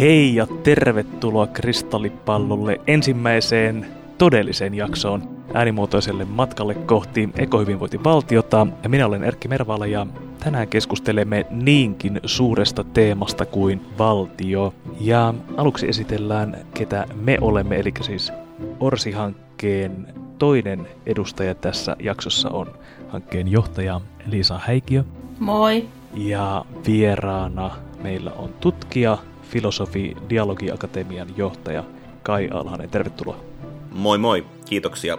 Hei ja tervetuloa Kristallipallolle ensimmäiseen todelliseen jaksoon äänimuotoiselle matkalle kohti ekohyvinvointivaltiota. Ja minä olen Erkki Mervala ja tänään keskustelemme niinkin suuresta teemasta kuin valtio. Ja aluksi esitellään, ketä me olemme, eli siis Orsi-hankkeen toinen edustaja tässä jaksossa on hankkeen johtaja Liisa Häikiö. Moi. Ja vieraana meillä on tutkija, filosofi, dialogiakatemian johtaja Kai Alhanen. Tervetuloa. Moi moi, kiitoksia.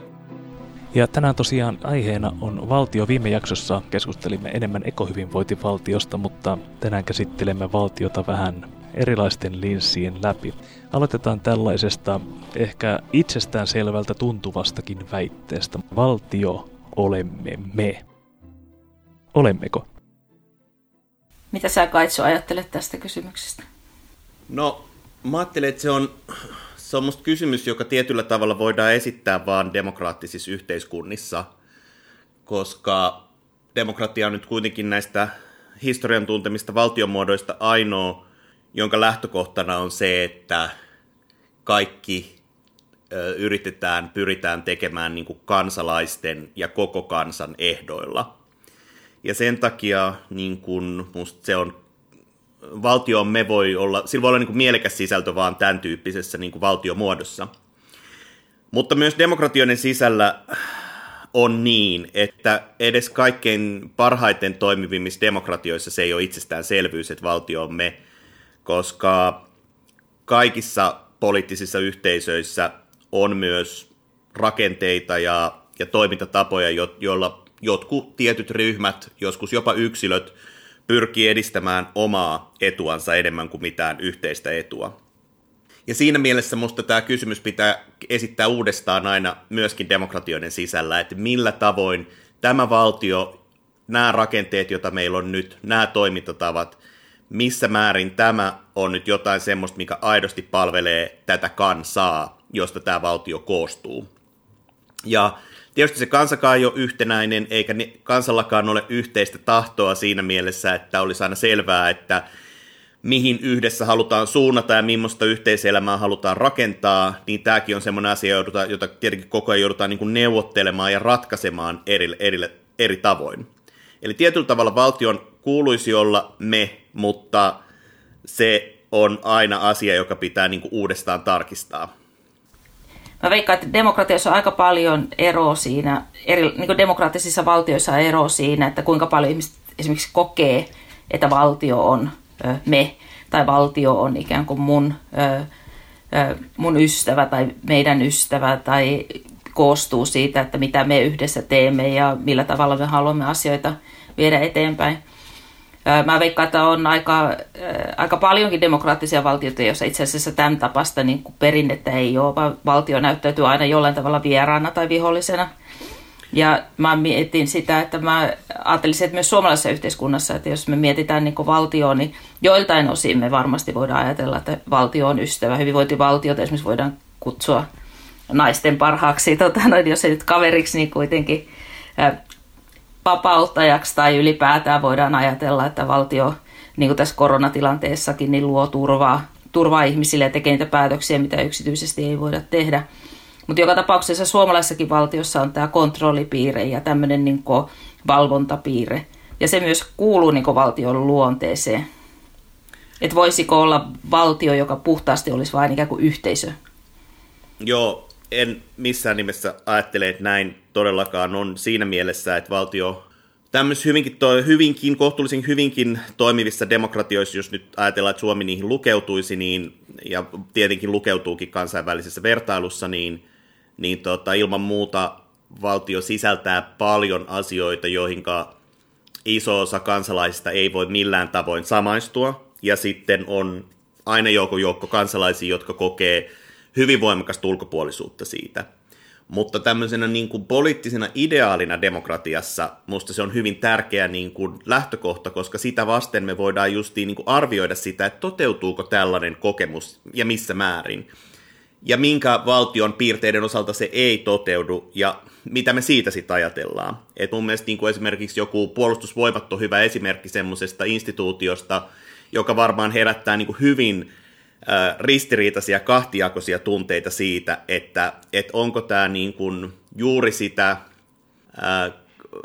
Ja tänään tosiaan aiheena on valtio. Viime jaksossa keskustelimme enemmän ekohyvinvointivaltiosta, mutta tänään käsittelemme valtiota vähän erilaisten linssien läpi. Aloitetaan tällaisesta ehkä itsestään selvältä tuntuvastakin väitteestä. Valtio olemme me. Olemmeko? Mitä sä Kaitso ajattelet tästä kysymyksestä? No, mä ajattelen, että se on, se on musta kysymys, joka tietyllä tavalla voidaan esittää vaan demokraattisissa yhteiskunnissa, koska demokratia on nyt kuitenkin näistä historian tuntemista valtionmuodoista ainoa, jonka lähtökohtana on se, että kaikki yritetään, pyritään tekemään niin kuin kansalaisten ja koko kansan ehdoilla. Ja sen takia niin kuin, musta se on valtio me voi olla, sillä voi olla niin kuin mielekäs sisältö vaan tämän tyyppisessä niin kuin valtiomuodossa. Mutta myös demokratioiden sisällä on niin, että edes kaikkein parhaiten toimivimmissa demokratioissa se ei ole itsestäänselvyys, että valtio on me, koska kaikissa poliittisissa yhteisöissä on myös rakenteita ja, ja toimintatapoja, jo, joilla jotkut tietyt ryhmät, joskus jopa yksilöt, pyrkii edistämään omaa etuansa enemmän kuin mitään yhteistä etua. Ja siinä mielessä minusta tämä kysymys pitää esittää uudestaan aina myöskin demokratioiden sisällä, että millä tavoin tämä valtio, nämä rakenteet, joita meillä on nyt, nämä toimintatavat, missä määrin tämä on nyt jotain semmoista, mikä aidosti palvelee tätä kansaa, josta tämä valtio koostuu. Ja Tietysti se kansakaan ei ole yhtenäinen, eikä kansallakaan ole yhteistä tahtoa siinä mielessä, että olisi aina selvää, että mihin yhdessä halutaan suunnata ja millaista yhteiselämää halutaan rakentaa, niin tämäkin on semmoinen asia, jota, tietenkin koko ajan joudutaan niin kuin neuvottelemaan ja ratkaisemaan eri, eri, eri tavoin. Eli tietyllä tavalla valtion kuuluisi olla me, mutta se on aina asia, joka pitää niin kuin uudestaan tarkistaa. Mä veikkaan, että demokratiassa on aika paljon eroa siinä, eri, niin demokraattisissa valtioissa on eroa siinä, että kuinka paljon ihmiset esimerkiksi kokee, että valtio on ö, me, tai valtio on ikään kuin mun, ö, ö, mun ystävä tai meidän ystävä, tai koostuu siitä, että mitä me yhdessä teemme ja millä tavalla me haluamme asioita viedä eteenpäin. Mä veikkaan, että on aika, aika paljonkin demokraattisia valtioita, joissa itse asiassa tämän tapasta niin kuin perinnettä ei ole, vaan valtio näyttäytyy aina jollain tavalla vieraana tai vihollisena. Ja mä mietin sitä, että mä ajattelisin, että myös suomalaisessa yhteiskunnassa, että jos me mietitään niin valtioon, niin joiltain osin me varmasti voidaan ajatella, että valtio on ystävä. Hyvinvointivaltiota esimerkiksi voidaan kutsua naisten parhaaksi, tota, noin, jos ei nyt kaveriksi, niin kuitenkin vapauttajaksi tai ylipäätään voidaan ajatella, että valtio, niin kuin tässä koronatilanteessakin, niin luo turvaa, turvaa ihmisille ja tekee niitä päätöksiä, mitä yksityisesti ei voida tehdä. Mutta joka tapauksessa suomalaisessakin valtiossa on tämä kontrollipiire ja tämmöinen niin valvontapiire. Ja se myös kuuluu niin valtion luonteeseen. Että voisiko olla valtio, joka puhtaasti olisi vain ikään kuin yhteisö? Joo, en missään nimessä ajattele, että näin todellakaan on siinä mielessä, että valtio tämmöisissä hyvinkin, to, hyvinkin, kohtuullisen hyvinkin toimivissa demokratioissa, jos nyt ajatellaan, että Suomi niihin lukeutuisi, niin, ja tietenkin lukeutuukin kansainvälisessä vertailussa, niin, niin tota, ilman muuta valtio sisältää paljon asioita, joihin iso osa kansalaisista ei voi millään tavoin samaistua, ja sitten on aina joukko joukko kansalaisia, jotka kokee hyvin voimakasta ulkopuolisuutta siitä. Mutta tämmöisenä niin kuin poliittisena ideaalina demokratiassa musta se on hyvin tärkeä niin kuin lähtökohta, koska sitä vasten me voidaan justiin niin kuin arvioida sitä, että toteutuuko tällainen kokemus ja missä määrin. Ja minkä valtion piirteiden osalta se ei toteudu ja mitä me siitä sitten ajatellaan. Et mun mielestä niin kuin esimerkiksi joku puolustusvoimat on hyvä esimerkki semmoisesta instituutiosta, joka varmaan herättää niin kuin hyvin ristiriitaisia kahtiakoisia tunteita siitä, että, että onko tämä niin kuin juuri sitä,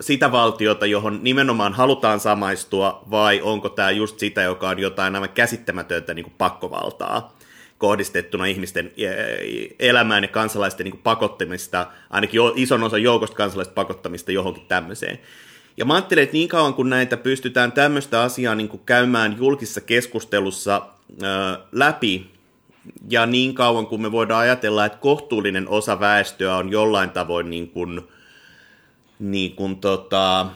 sitä valtiota, johon nimenomaan halutaan samaistua, vai onko tämä just sitä, joka on jotain aivan käsittämätöntä niin kuin pakkovaltaa kohdistettuna ihmisten elämään ja kansalaisten niin kuin pakottamista, ainakin ison osan joukosta kansalaisten pakottamista johonkin tämmöiseen. Ja mä ajattelen, että niin kauan kun näitä pystytään tämmöistä asiaa niin kuin käymään julkisessa keskustelussa läpi, ja niin kauan kun me voidaan ajatella, että kohtuullinen osa väestöä on jollain tavoin niin kuin, niin kuin tota,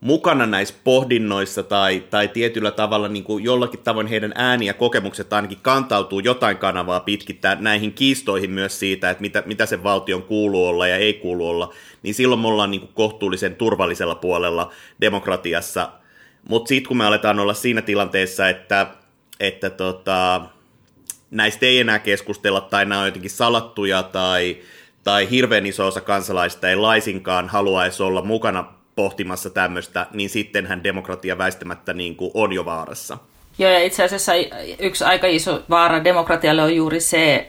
mukana näissä pohdinnoissa tai, tai tietyllä tavalla niin kuin jollakin tavoin heidän ääni ja kokemukset ainakin kantautuu jotain kanavaa pitkittää näihin kiistoihin myös siitä, että mitä, mitä sen valtion kuuluu olla ja ei kuulu olla, niin silloin me ollaan niin kuin kohtuullisen turvallisella puolella demokratiassa. Mutta sitten kun me aletaan olla siinä tilanteessa, että, että tota, näistä ei enää keskustella tai nämä on jotenkin salattuja tai, tai hirveän iso osa kansalaista ei laisinkaan haluaisi olla mukana pohtimassa tämmöistä, niin sittenhän demokratia väistämättä niin kuin on jo vaarassa. Joo, ja itse asiassa yksi aika iso vaara demokratialle on juuri se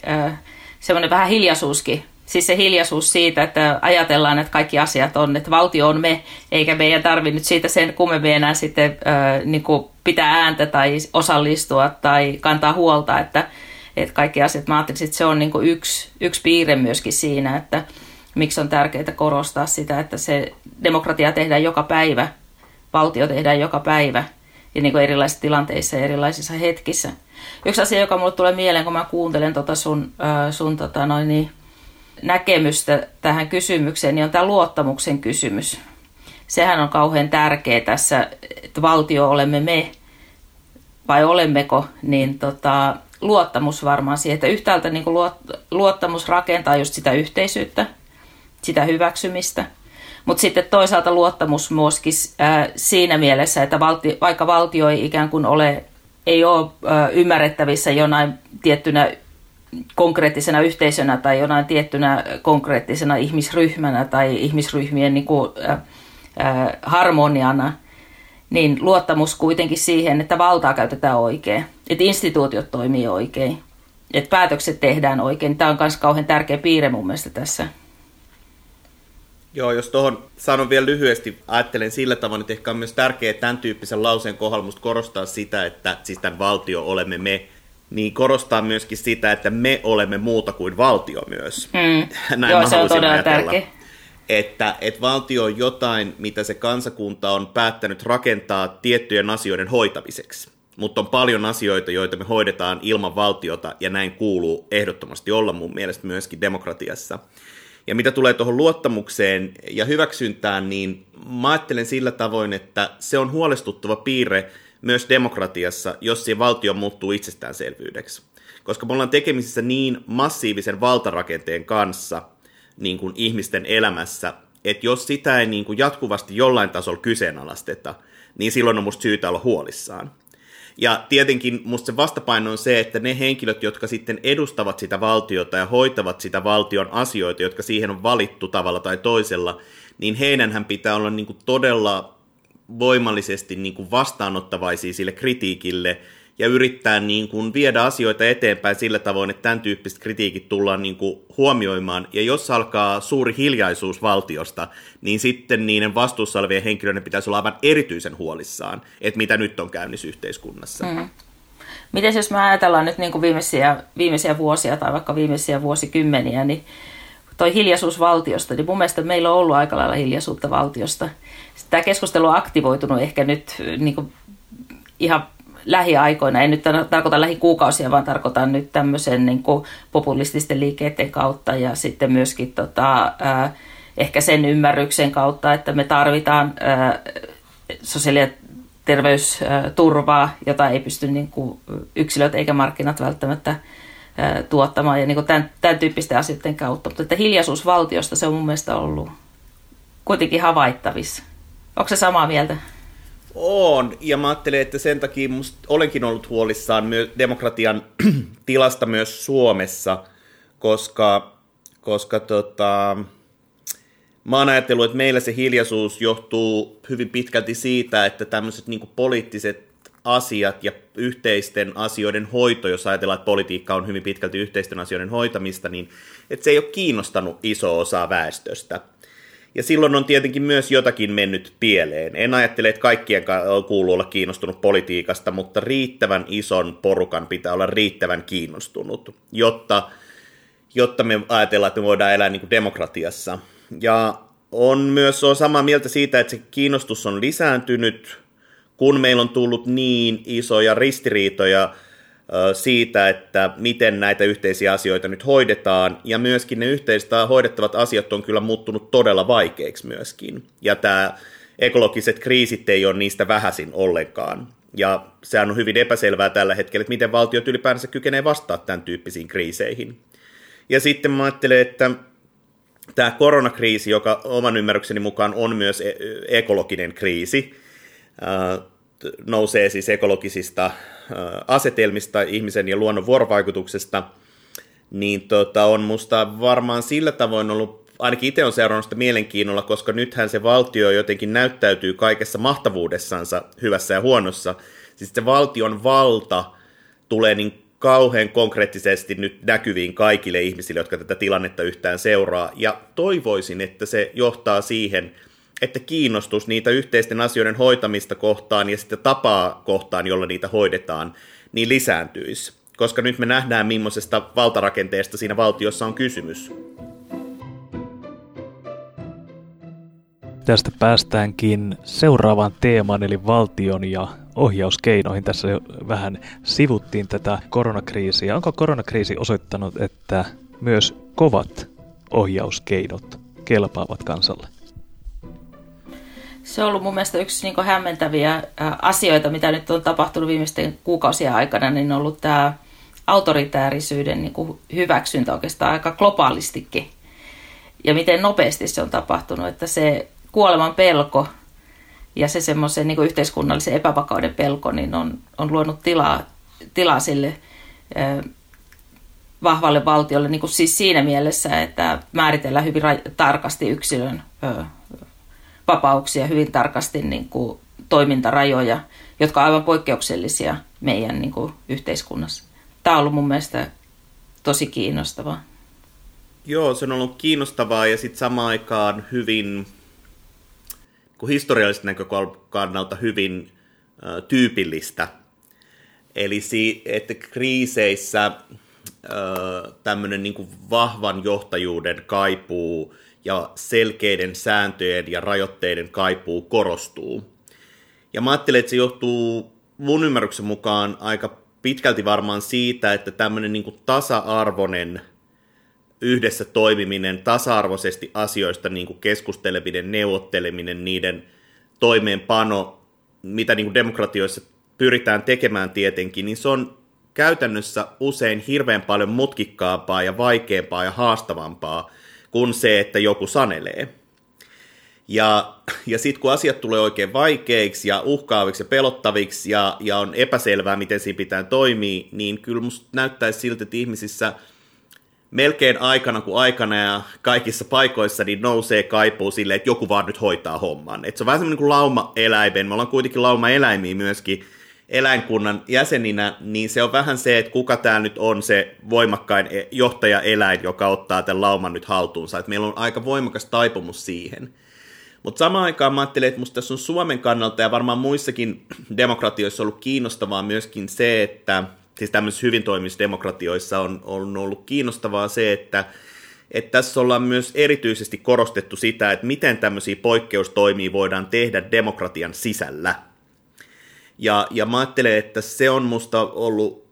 semmoinen vähän hiljaisuuskin. Siis se hiljaisuus siitä, että ajatellaan, että kaikki asiat on, että valtio on me, eikä meidän tarvitse nyt siitä sen kummemmin enää sitten niin kuin pitää ääntä tai osallistua tai kantaa huolta, että, että kaikki asiat, mä ajattelin, että se on niin yksi, yksi piirre myöskin siinä, että, miksi on tärkeää korostaa sitä, että se demokratia tehdään joka päivä, valtio tehdään joka päivä ja niin kuin erilaisissa tilanteissa ja erilaisissa hetkissä. Yksi asia, joka mulle tulee mieleen, kun mä kuuntelen tota sun, sun tota noin niin, näkemystä tähän kysymykseen, niin on tämä luottamuksen kysymys. Sehän on kauhean tärkeä tässä, että valtio olemme me vai olemmeko, niin tota, luottamus varmaan siihen, että yhtäältä niin luottamus rakentaa just sitä yhteisyyttä, sitä hyväksymistä. Mutta sitten toisaalta luottamus myöskin äh, siinä mielessä, että valti, vaikka valtio ei ikään kuin ole, ei ole äh, ymmärrettävissä jonain tiettynä konkreettisena yhteisönä tai jonain tiettynä konkreettisena ihmisryhmänä tai ihmisryhmien niin kuin, äh, äh, harmoniana, niin luottamus kuitenkin siihen, että valtaa käytetään oikein, että instituutiot toimii oikein, että päätökset tehdään oikein. Tämä on myös kauhean tärkeä piirre mun mielestä tässä. Joo, jos tuohon sanon vielä lyhyesti, ajattelen sillä tavalla, että ehkä on myös tärkeää tämän tyyppisen lauseen kohdalla korostaa sitä, että siis tämän valtio olemme me, niin korostaa myöskin sitä, että me olemme muuta kuin valtio myös. Mm. Näin Joo, se on todella ajatella. tärkeä. Että, että valtio on jotain, mitä se kansakunta on päättänyt rakentaa tiettyjen asioiden hoitamiseksi. Mutta on paljon asioita, joita me hoidetaan ilman valtiota, ja näin kuuluu ehdottomasti olla mun mielestä myöskin demokratiassa. Ja mitä tulee tuohon luottamukseen ja hyväksyntään, niin mä ajattelen sillä tavoin, että se on huolestuttava piirre myös demokratiassa, jos se valtio muuttuu itsestäänselvyydeksi. Koska me ollaan tekemisissä niin massiivisen valtarakenteen kanssa niin kuin ihmisten elämässä, että jos sitä ei niin kuin jatkuvasti jollain tasolla kyseenalaisteta, niin silloin on musta syytä olla huolissaan. Ja tietenkin musta se vastapaino on se, että ne henkilöt, jotka sitten edustavat sitä valtiota ja hoitavat sitä valtion asioita, jotka siihen on valittu tavalla tai toisella, niin heidänhän pitää olla niin kuin todella voimallisesti niin kuin vastaanottavaisia sille kritiikille – ja yrittää niin kuin viedä asioita eteenpäin sillä tavoin, että tämän tyyppiset kritiikit tullaan niin kuin huomioimaan. Ja jos alkaa suuri hiljaisuus valtiosta, niin sitten niiden vastuussa olevien henkilöiden pitäisi olla aivan erityisen huolissaan, että mitä nyt on käynnissä yhteiskunnassa. Mm. Miten jos me ajatellaan nyt niin kuin viimeisiä, viimeisiä vuosia tai vaikka viimeisiä vuosikymmeniä, niin toi hiljaisuus valtiosta, niin mun mielestä meillä on ollut aika lailla hiljaisuutta valtiosta. Tämä keskustelu on aktivoitunut ehkä nyt niin kuin ihan lähiaikoina, en nyt tarkoita lähikuukausia, vaan tarkoitan nyt tämmöisen niin kuin populististen liikkeiden kautta ja sitten myöskin tota, ehkä sen ymmärryksen kautta, että me tarvitaan sosiaali- ja terveysturvaa, jota ei pysty niin kuin yksilöt eikä markkinat välttämättä tuottamaan ja niin kuin tämän, tämän tyyppisten asioiden kautta. Mutta että hiljaisuus valtiosta se on mun mielestä ollut kuitenkin havaittavissa. Onko se samaa mieltä? On, ja mä ajattelen, että sen takia musta olenkin ollut huolissaan myös demokratian tilasta myös Suomessa, koska, koska tota, mä oon ajatellut, että meillä se hiljaisuus johtuu hyvin pitkälti siitä, että tämmöiset niin poliittiset asiat ja yhteisten asioiden hoito, jos ajatellaan, että politiikka on hyvin pitkälti yhteisten asioiden hoitamista, niin että se ei ole kiinnostanut iso osaa väestöstä. Ja silloin on tietenkin myös jotakin mennyt pieleen. En ajattele, että kaikkien kuuluu olla kiinnostunut politiikasta, mutta riittävän ison porukan pitää olla riittävän kiinnostunut, jotta, jotta me ajatellaan, että me voidaan elää niin kuin demokratiassa. Ja on myös on samaa mieltä siitä, että se kiinnostus on lisääntynyt, kun meillä on tullut niin isoja ristiriitoja siitä, että miten näitä yhteisiä asioita nyt hoidetaan, ja myöskin ne yhteiset hoidettavat asiat on kyllä muuttunut todella vaikeiksi myöskin, ja tämä ekologiset kriisit ei ole niistä vähäisin ollenkaan, ja sehän on hyvin epäselvää tällä hetkellä, että miten valtiot ylipäänsä kykenee vastaamaan tämän tyyppisiin kriiseihin. Ja sitten mä ajattelen, että tämä koronakriisi, joka oman ymmärrykseni mukaan on myös e- ekologinen kriisi, nousee siis ekologisista asetelmista, ihmisen ja luonnon vuorovaikutuksesta, niin tota, on musta varmaan sillä tavoin ollut, ainakin itse on seurannut sitä mielenkiinnolla, koska nythän se valtio jotenkin näyttäytyy kaikessa mahtavuudessansa hyvässä ja huonossa. Siis se valtion valta tulee niin kauhean konkreettisesti nyt näkyviin kaikille ihmisille, jotka tätä tilannetta yhtään seuraa, ja toivoisin, että se johtaa siihen, että kiinnostus niitä yhteisten asioiden hoitamista kohtaan ja sitten tapaa kohtaan, jolla niitä hoidetaan, niin lisääntyisi. Koska nyt me nähdään, millaisesta valtarakenteesta siinä valtiossa on kysymys. Tästä päästäänkin seuraavaan teemaan, eli valtion ja ohjauskeinoihin. Tässä vähän sivuttiin tätä koronakriisiä. Onko koronakriisi osoittanut, että myös kovat ohjauskeinot kelpaavat kansalle? Se on ollut mun mielestä yksi niin hämmentäviä asioita, mitä nyt on tapahtunut viimeisten kuukausien aikana, niin on ollut tämä autoritäärisyyden niin hyväksyntä oikeastaan aika globaalistikin. Ja miten nopeasti se on tapahtunut, että se kuoleman pelko ja se semmoisen niin yhteiskunnallisen epävakauden pelko niin on, on luonut tilaa, tilaa sille ö, vahvalle valtiolle niin kuin siis siinä mielessä, että määritellään hyvin ra- tarkasti yksilön ö, vapauksia, hyvin tarkasti niin kuin toimintarajoja, jotka on aivan poikkeuksellisia meidän niin kuin yhteiskunnassa. Tämä on ollut mun mielestä tosi kiinnostavaa. Joo, se on ollut kiinnostavaa ja sitten samaan aikaan hyvin kuin historiallisesta näkökannalta hyvin ö, tyypillistä. Eli si, että kriiseissä tämmöinen niin vahvan johtajuuden kaipuu ja selkeiden sääntöjen ja rajoitteiden kaipuu korostuu. Ja mä ajattelen, että se johtuu mun ymmärryksen mukaan aika pitkälti varmaan siitä, että tämmöinen niin tasa-arvoinen yhdessä toimiminen, tasa-arvoisesti asioista niin kuin keskusteleminen, neuvotteleminen, niiden toimeenpano, mitä niin kuin demokratioissa pyritään tekemään tietenkin, niin se on käytännössä usein hirveän paljon mutkikkaampaa ja vaikeampaa ja haastavampaa kuin se, että joku sanelee. Ja, ja sitten kun asiat tulee oikein vaikeiksi ja uhkaaviksi ja pelottaviksi ja, ja on epäselvää, miten siinä pitää toimia, niin kyllä musta näyttäisi siltä, että ihmisissä – melkein aikana kuin aikana ja kaikissa paikoissa niin nousee kaipuu sille, että joku vaan nyt hoitaa homman. Et se on vähän semmoinen kuin lauma-eläimen. Me ollaan kuitenkin lauma-eläimiä myöskin eläinkunnan jäseninä, niin se on vähän se, että kuka tämä nyt on se voimakkain e- johtaja-eläin, joka ottaa tämän lauman nyt haltuunsa. Et meillä on aika voimakas taipumus siihen. Mutta samaan aikaan mä ajattelen, että musta tässä on Suomen kannalta ja varmaan muissakin demokratioissa ollut kiinnostavaa myöskin se, että – siis tämmöisissä hyvin toimivissa demokratioissa on, on ollut kiinnostavaa se, että että tässä ollaan myös erityisesti korostettu sitä, että miten tämmöisiä poikkeustoimia voidaan tehdä demokratian sisällä. Ja, ja mä ajattelen, että se on musta ollut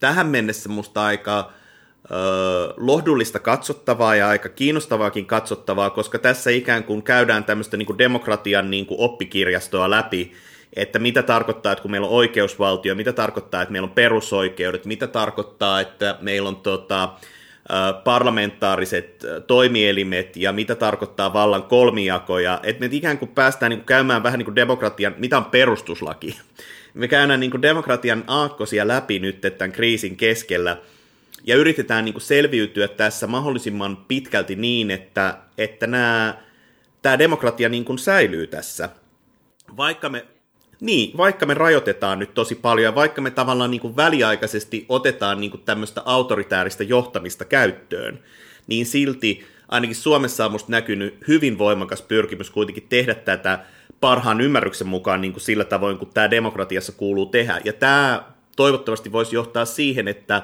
tähän mennessä musta aika ö, lohdullista katsottavaa ja aika kiinnostavaakin katsottavaa, koska tässä ikään kuin käydään tämmöistä niin kuin demokratian niin kuin oppikirjastoa läpi, että mitä tarkoittaa, että kun meillä on oikeusvaltio, mitä tarkoittaa, että meillä on perusoikeudet, mitä tarkoittaa, että meillä on tota, parlamentaariset toimielimet ja mitä tarkoittaa vallan kolmijakoja, että me ikään kuin päästään niin kuin käymään vähän niin kuin demokratian, mitä on perustuslaki. Me käydään niin kuin demokratian aakkosia läpi nyt tämän kriisin keskellä ja yritetään niin kuin selviytyä tässä mahdollisimman pitkälti niin, että, että nämä, tämä demokratia niin kuin säilyy tässä. Vaikka me Niin, vaikka me rajoitetaan nyt tosi paljon ja vaikka me tavallaan niin kuin väliaikaisesti otetaan niin kuin tämmöistä autoritääristä johtamista käyttöön, niin silti ainakin Suomessa on musta näkynyt hyvin voimakas pyrkimys kuitenkin tehdä tätä parhaan ymmärryksen mukaan niin kuin sillä tavoin, kun tämä demokratiassa kuuluu tehdä. Ja tämä toivottavasti voisi johtaa siihen, että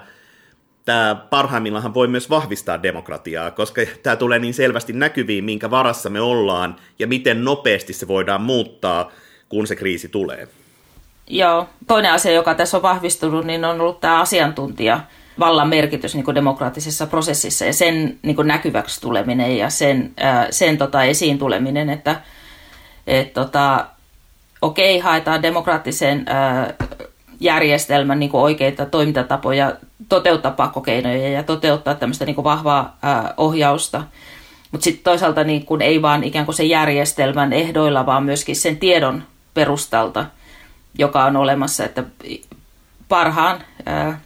tämä parhaimmillaan voi myös vahvistaa demokratiaa, koska tämä tulee niin selvästi näkyviin, minkä varassa me ollaan ja miten nopeasti se voidaan muuttaa, kun se kriisi tulee. Joo, toinen asia, joka tässä on vahvistunut, niin on ollut tämä asiantuntija vallan merkitys niin demokraattisessa prosessissa ja sen niin näkyväksi tuleminen ja sen, sen tota, esiin tuleminen, että et, tota, okei, haetaan demokraattisen ää, järjestelmän niin oikeita toimintatapoja toteuttaa pakkokeinoja ja toteuttaa tämmöistä niin vahvaa ää, ohjausta. Mutta sitten toisaalta niin kun ei vaan ikään kuin sen järjestelmän ehdoilla, vaan myöskin sen tiedon perustalta, joka on olemassa, että parhaan ää,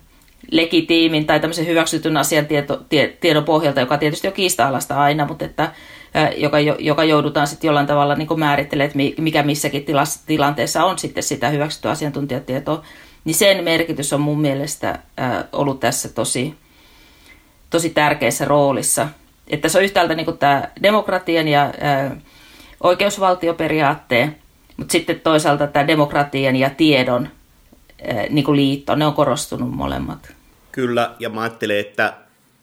legitiimin tai tämmöisen hyväksytyn asian tieto, tie, tiedon pohjalta, joka tietysti on kiista-alasta aina, mutta että, ää, joka, joka joudutaan sitten jollain tavalla niin määrittelemään, että mikä missäkin tilas, tilanteessa on sitten sitä hyväksyttyä asiantuntijatietoa, niin sen merkitys on mun mielestä ää, ollut tässä tosi, tosi tärkeässä roolissa. Että se on yhtäältä niin tämä demokratian ja ää, oikeusvaltioperiaatteen, mutta sitten toisaalta tämä demokratian ja tiedon niin kuin liitto, ne on korostunut molemmat. Kyllä, ja mä ajattelen, että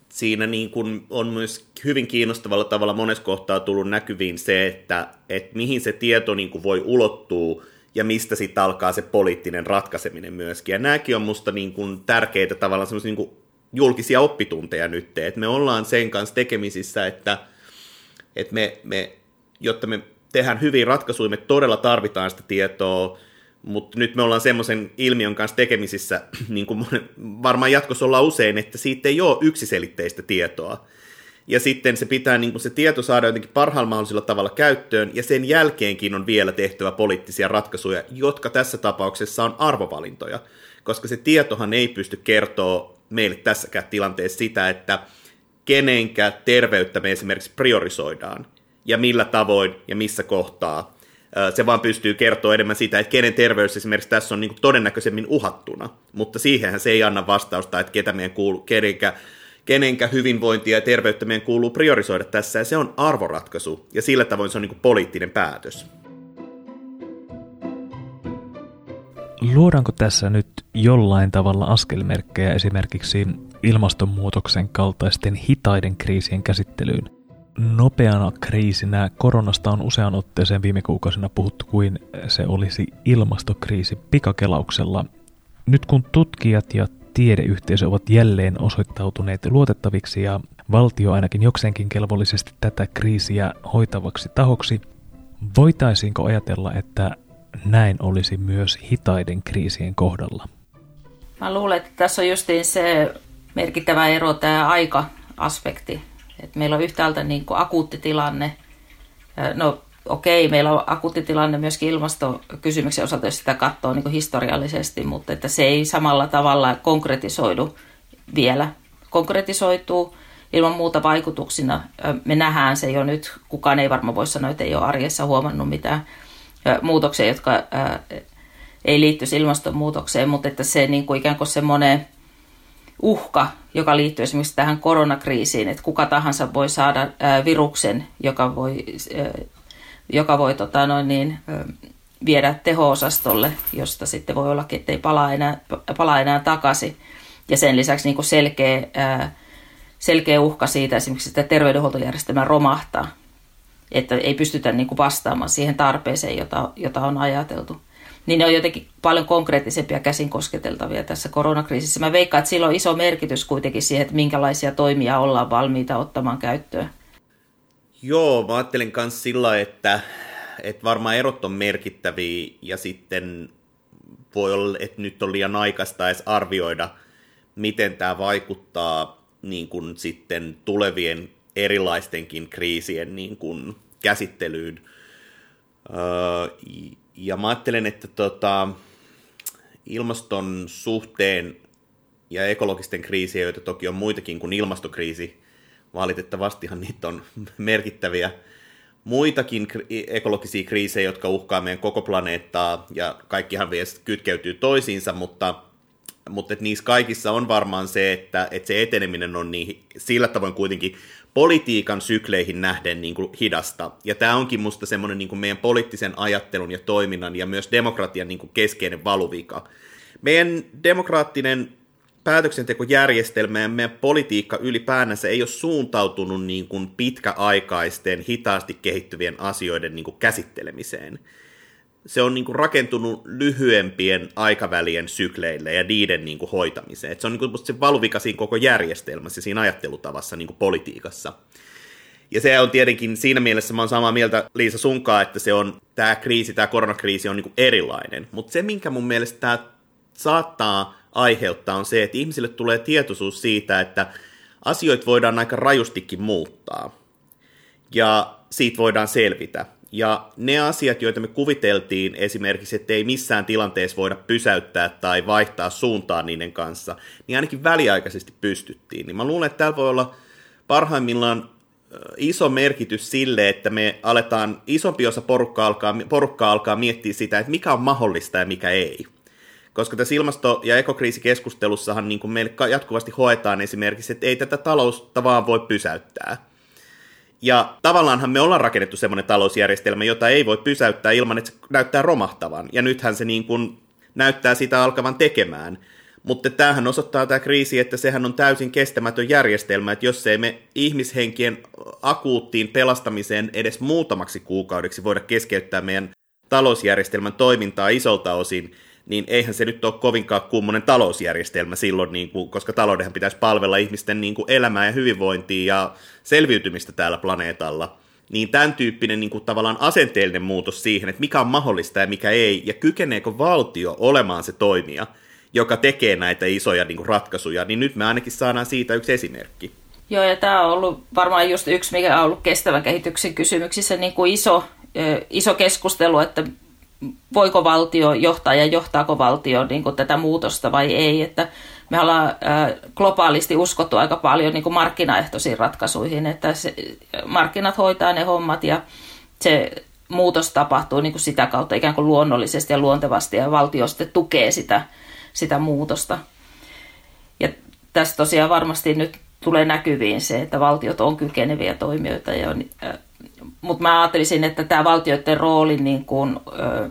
siinä niin kuin on myös hyvin kiinnostavalla tavalla monessa kohtaa tullut näkyviin se, että, että mihin se tieto niin kuin voi ulottua ja mistä sitten alkaa se poliittinen ratkaiseminen myöskin. Ja nämäkin on musta niin kuin tärkeitä tavallaan semmoisia niin julkisia oppitunteja nyt, että me ollaan sen kanssa tekemisissä, että, että me, me, jotta me tehdään hyviä ratkaisuja, me todella tarvitaan sitä tietoa, mutta nyt me ollaan semmoisen ilmiön kanssa tekemisissä, niin kuin varmaan jatkossa ollaan usein, että siitä ei ole yksiselitteistä tietoa. Ja sitten se pitää niin kuin se tieto saada jotenkin parhaalla mahdollisella tavalla käyttöön, ja sen jälkeenkin on vielä tehtävä poliittisia ratkaisuja, jotka tässä tapauksessa on arvovalintoja. Koska se tietohan ei pysty kertoa meille tässäkään tilanteessa sitä, että kenenkä terveyttä me esimerkiksi priorisoidaan, ja millä tavoin ja missä kohtaa se vaan pystyy kertoa enemmän sitä, että kenen terveys esimerkiksi tässä on niin todennäköisemmin uhattuna, mutta siihenhän se ei anna vastausta, että ketä meidän kuuluu, kenenkä, kenenkä hyvinvointia ja terveyttä meidän kuuluu priorisoida tässä, ja se on arvoratkaisu, ja sillä tavoin se on niin poliittinen päätös. Luodaanko tässä nyt jollain tavalla askelmerkkejä esimerkiksi ilmastonmuutoksen kaltaisten hitaiden kriisien käsittelyyn? Nopeana kriisinä koronasta on usean otteeseen viime kuukausina puhuttu kuin se olisi ilmastokriisi pikakelauksella. Nyt kun tutkijat ja tiedeyhteisö ovat jälleen osoittautuneet luotettaviksi ja valtio ainakin jokseenkin kelvollisesti tätä kriisiä hoitavaksi tahoksi, voitaisiinko ajatella, että näin olisi myös hitaiden kriisien kohdalla? Mä luulen, että tässä on justiin se merkittävä ero, tämä aika-aspekti, et meillä on yhtäältä niin kuin akuutti tilanne. No okei, meillä on akuutti tilanne myöskin ilmastokysymyksen osalta, jos sitä katsoo niin kuin historiallisesti, mutta että se ei samalla tavalla konkretisoidu vielä. Konkretisoituu ilman muuta vaikutuksina. Me nähdään se jo nyt. Kukaan ei varmaan voi sanoa, että ei ole arjessa huomannut mitään muutoksia, jotka ei liittyisi ilmastonmuutokseen, mutta että se niin kuin ikään kuin semmoinen uhka, joka liittyy esimerkiksi tähän koronakriisiin, että kuka tahansa voi saada viruksen, joka voi, joka voi tota noin niin, viedä teho-osastolle, josta sitten voi olla, että ei palaa enää, palaa enää takaisin. Ja sen lisäksi niin kuin selkeä, selkeä uhka siitä esimerkiksi, että terveydenhuoltojärjestelmä romahtaa, että ei pystytä niin kuin vastaamaan siihen tarpeeseen, jota, jota on ajateltu niin ne on jotenkin paljon konkreettisempia käsin kosketeltavia tässä koronakriisissä. Mä veikkaan, että sillä on iso merkitys kuitenkin siihen, että minkälaisia toimia ollaan valmiita ottamaan käyttöön. Joo, mä ajattelen myös sillä, että, että varmaan erot on merkittäviä ja sitten voi olla, että nyt on liian aikaista edes arvioida, miten tämä vaikuttaa niin kuin sitten tulevien erilaistenkin kriisien niin kuin käsittelyyn. Öö, ja mä ajattelen, että tota, ilmaston suhteen ja ekologisten kriisien, joita toki on muitakin kuin ilmastokriisi, valitettavastihan niitä on merkittäviä, muitakin ekologisia kriisejä, jotka uhkaa meidän koko planeettaa, ja kaikkihan vielä kytkeytyy toisiinsa, mutta, mutta että niissä kaikissa on varmaan se, että, että se eteneminen on niin, sillä tavoin kuitenkin politiikan sykleihin nähden niin kuin hidasta. Ja tämä onkin musta semmoinen niin kuin meidän poliittisen ajattelun ja toiminnan ja myös demokratian niin kuin keskeinen valuvika. Meidän demokraattinen päätöksentekojärjestelmä ja meidän politiikka ylipäänsä ei ole suuntautunut niin kuin pitkäaikaisten, hitaasti kehittyvien asioiden niin kuin käsittelemiseen. Se on niin kuin rakentunut lyhyempien aikavälien sykleille ja niiden niin kuin hoitamiseen. Et se on niin kuin se valuvika siinä koko järjestelmässä, siinä ajattelutavassa niin kuin politiikassa. Ja se on tietenkin siinä mielessä, mä oon samaa mieltä Liisa sunkaa, että se on, tämä kriisi, tämä koronakriisi on niin erilainen. Mutta se, minkä mun mielestä tämä saattaa aiheuttaa, on se, että ihmisille tulee tietoisuus siitä, että asioita voidaan aika rajustikin muuttaa. Ja siitä voidaan selvitä. Ja ne asiat, joita me kuviteltiin esimerkiksi, että ei missään tilanteessa voida pysäyttää tai vaihtaa suuntaa niiden kanssa, niin ainakin väliaikaisesti pystyttiin. Niin mä luulen, että täällä voi olla parhaimmillaan iso merkitys sille, että me aletaan, isompi osa porukkaa alkaa, porukkaa alkaa miettiä sitä, että mikä on mahdollista ja mikä ei. Koska tässä ilmasto- ja ekokriisikeskustelussahan niin kuin meille jatkuvasti hoetaan esimerkiksi, että ei tätä talousta vaan voi pysäyttää. Ja tavallaanhan me ollaan rakennettu semmoinen talousjärjestelmä, jota ei voi pysäyttää ilman, että se näyttää romahtavan. Ja nythän se niin kuin näyttää sitä alkavan tekemään. Mutta tämähän osoittaa tämä kriisi, että sehän on täysin kestämätön järjestelmä, että jos ei me ihmishenkien akuuttiin pelastamiseen edes muutamaksi kuukaudeksi voida keskeyttää meidän talousjärjestelmän toimintaa isolta osin, niin eihän se nyt ole kovinkaan kummonen talousjärjestelmä silloin, niin kuin, koska taloudenhan pitäisi palvella ihmisten niin kuin elämää ja hyvinvointia ja selviytymistä täällä planeetalla. Niin tämän tyyppinen niin kuin, tavallaan asenteellinen muutos siihen, että mikä on mahdollista ja mikä ei, ja kykeneekö valtio olemaan se toimija, joka tekee näitä isoja niin kuin, ratkaisuja, niin nyt me ainakin saadaan siitä yksi esimerkki. Joo, ja tämä on ollut varmaan just yksi, mikä on ollut kestävän kehityksen kysymyksissä niin kuin iso, iso keskustelu, että voiko valtio johtaa ja johtaako valtio niin kuin tätä muutosta vai ei. Että me ollaan globaalisti uskottu aika paljon niin kuin markkinaehtoisiin ratkaisuihin, että se, markkinat hoitaa ne hommat ja se muutos tapahtuu niin kuin sitä kautta ikään kuin luonnollisesti ja luontevasti ja valtio sitten tukee sitä, sitä muutosta. Ja tässä tosiaan varmasti nyt tulee näkyviin se, että valtiot on kykeneviä toimijoita ja on mutta mä ajattelisin, että tämä valtioiden roolin niin kun, ö,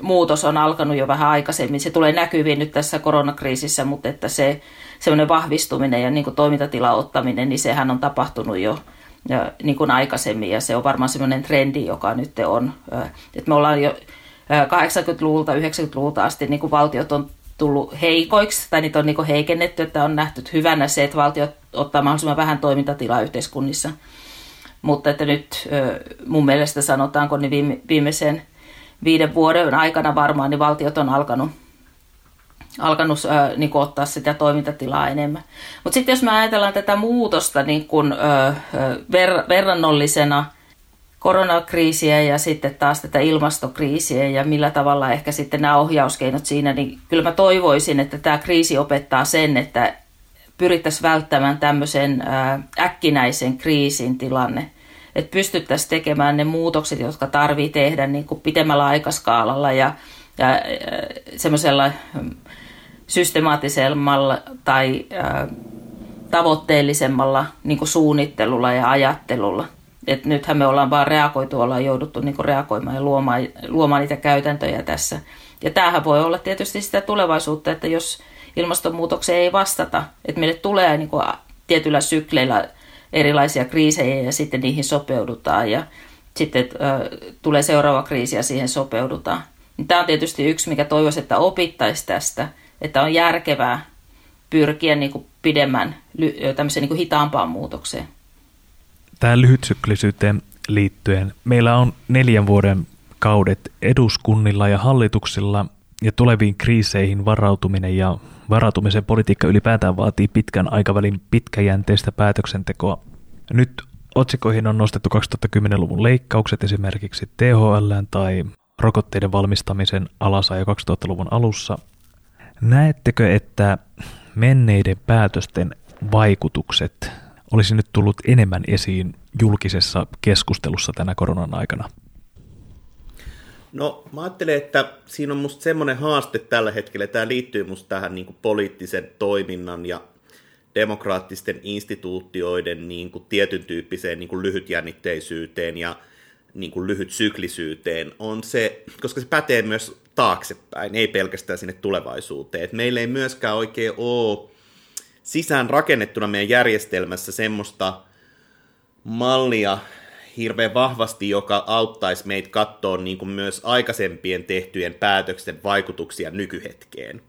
muutos on alkanut jo vähän aikaisemmin. Se tulee näkyviin nyt tässä koronakriisissä, mutta että se semmoinen vahvistuminen ja niin kuin toimintatila ottaminen, niin sehän on tapahtunut jo ja, niin kuin aikaisemmin ja se on varmaan semmoinen trendi, joka nyt on. Että me ollaan jo 80-luvulta, 90-luvulta asti niin kuin valtiot on tullut heikoiksi tai niitä on niin kuin heikennetty, että on nähty hyvänä se, että valtiot ottaa mahdollisimman vähän toimintatilaa yhteiskunnissa – mutta että nyt mun mielestä sanotaanko niin viime, viimeisen viiden vuoden aikana varmaan niin valtiot on alkanut, alkanut äh, niin kuin ottaa sitä toimintatilaa enemmän. Mutta sitten jos me ajatellaan tätä muutosta niin kuin, äh, ver, verrannollisena koronakriisiä ja sitten taas tätä ilmastokriisiä ja millä tavalla ehkä sitten nämä ohjauskeinot siinä, niin kyllä mä toivoisin, että tämä kriisi opettaa sen, että pyrittäisiin välttämään tämmöisen äkkinäisen kriisin tilanne. Että pystyttäisiin tekemään ne muutokset, jotka tarvii tehdä niin kuin pitemmällä aikaskaalalla ja, ja semmoisella systemaattisemmalla tai tavoitteellisemmalla niin kuin suunnittelulla ja ajattelulla. Et nythän me ollaan vaan reagoitu, ollaan jouduttu niin kuin reagoimaan ja luomaan, luomaan niitä käytäntöjä tässä. Ja tämähän voi olla tietysti sitä tulevaisuutta, että jos ilmastonmuutokseen ei vastata. Että meille tulee niin kuin tietyillä sykleillä erilaisia kriisejä ja sitten niihin sopeudutaan ja sitten äh, tulee seuraava kriisi ja siihen sopeudutaan. Niin tämä on tietysti yksi, mikä toivoisi, että opittaisi tästä, että on järkevää pyrkiä niin kuin pidemmän, tämmöiseen niin kuin hitaampaan muutokseen. Tähän lyhytsyklisyyteen liittyen meillä on neljän vuoden kaudet eduskunnilla ja hallituksilla ja tuleviin kriiseihin varautuminen ja Varautumisen politiikka ylipäätään vaatii pitkän aikavälin pitkäjänteistä päätöksentekoa. Nyt otsikoihin on nostettu 2010-luvun leikkaukset esimerkiksi THL tai rokotteiden valmistamisen alasajo 2000-luvun alussa. Näettekö, että menneiden päätösten vaikutukset olisi nyt tullut enemmän esiin julkisessa keskustelussa tänä koronan aikana? No mä ajattelen, että siinä on musta semmoinen haaste tällä hetkellä, tämä liittyy musta tähän niin kuin poliittisen toiminnan ja demokraattisten instituutioiden niin kuin tietyn tyyppiseen niin kuin lyhytjännitteisyyteen ja niin kuin lyhyt syklisyyteen, on se, koska se pätee myös taaksepäin, ei pelkästään sinne tulevaisuuteen. Et meillä ei myöskään oikein ole sisään rakennettuna meidän järjestelmässä semmoista mallia hirveän vahvasti, joka auttaisi meitä katsoa niin kuin myös aikaisempien tehtyjen päätöksen vaikutuksia nykyhetkeen.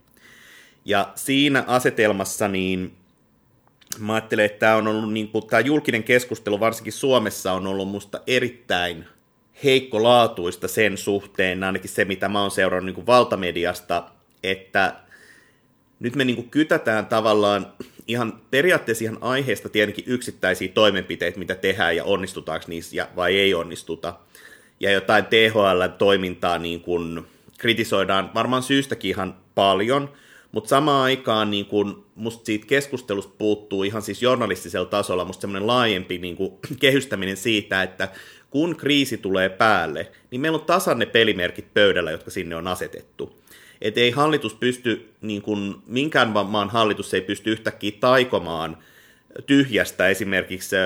Ja siinä asetelmassa niin mä ajattelen, että tämä on ollut niin kuin, tämä julkinen keskustelu varsinkin Suomessa on ollut musta erittäin heikkolaatuista sen suhteen, ainakin se mitä mä oon seurannut niin kuin valtamediasta, että nyt me niin kuin kytätään tavallaan ihan periaatteessa ihan aiheesta tietenkin yksittäisiä toimenpiteitä, mitä tehdään ja onnistutaanko niissä vai ei onnistuta. Ja jotain THL-toimintaa niin kuin kritisoidaan varmaan syystäkin ihan paljon, mutta samaan aikaan niin kun musta siitä keskustelusta puuttuu ihan siis journalistisella tasolla musta semmoinen laajempi niin kuin, kehystäminen siitä, että kun kriisi tulee päälle, niin meillä on tasan ne pelimerkit pöydällä, jotka sinne on asetettu. Että ei hallitus pysty, niin kuin minkään maan hallitus ei pysty yhtäkkiä taikomaan tyhjästä esimerkiksi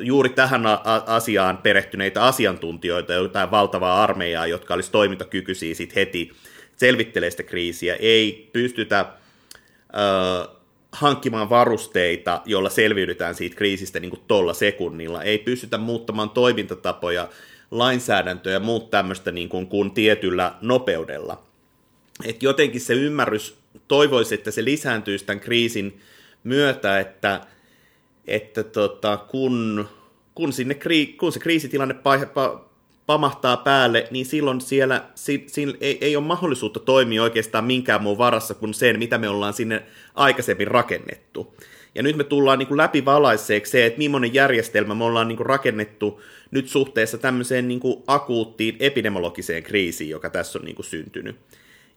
juuri tähän asiaan perehtyneitä asiantuntijoita, jotain valtavaa armeijaa, jotka olisi toimintakykyisiä sit heti selvittelee sitä kriisiä, ei pystytä äh, hankkimaan varusteita, joilla selviydytään siitä kriisistä niin kuin tolla sekunnilla, ei pystytä muuttamaan toimintatapoja, lainsäädäntöä ja muut tämmöistä niin kuin, kuin tietyllä nopeudella. Et jotenkin se ymmärrys toivoisi, että se lisääntyisi tämän kriisin myötä, että, että tota, kun, kun, sinne, kun se kriisitilanne pamahtaa päälle, niin silloin siellä si, si, ei, ei ole mahdollisuutta toimia oikeastaan minkään muun varassa kuin sen, mitä me ollaan sinne aikaisemmin rakennettu. Ja nyt me tullaan niin läpivalaiseeksi se, että millainen järjestelmä me ollaan niin kuin rakennettu nyt suhteessa tämmöiseen niin kuin akuuttiin epidemiologiseen kriisiin, joka tässä on niin kuin syntynyt.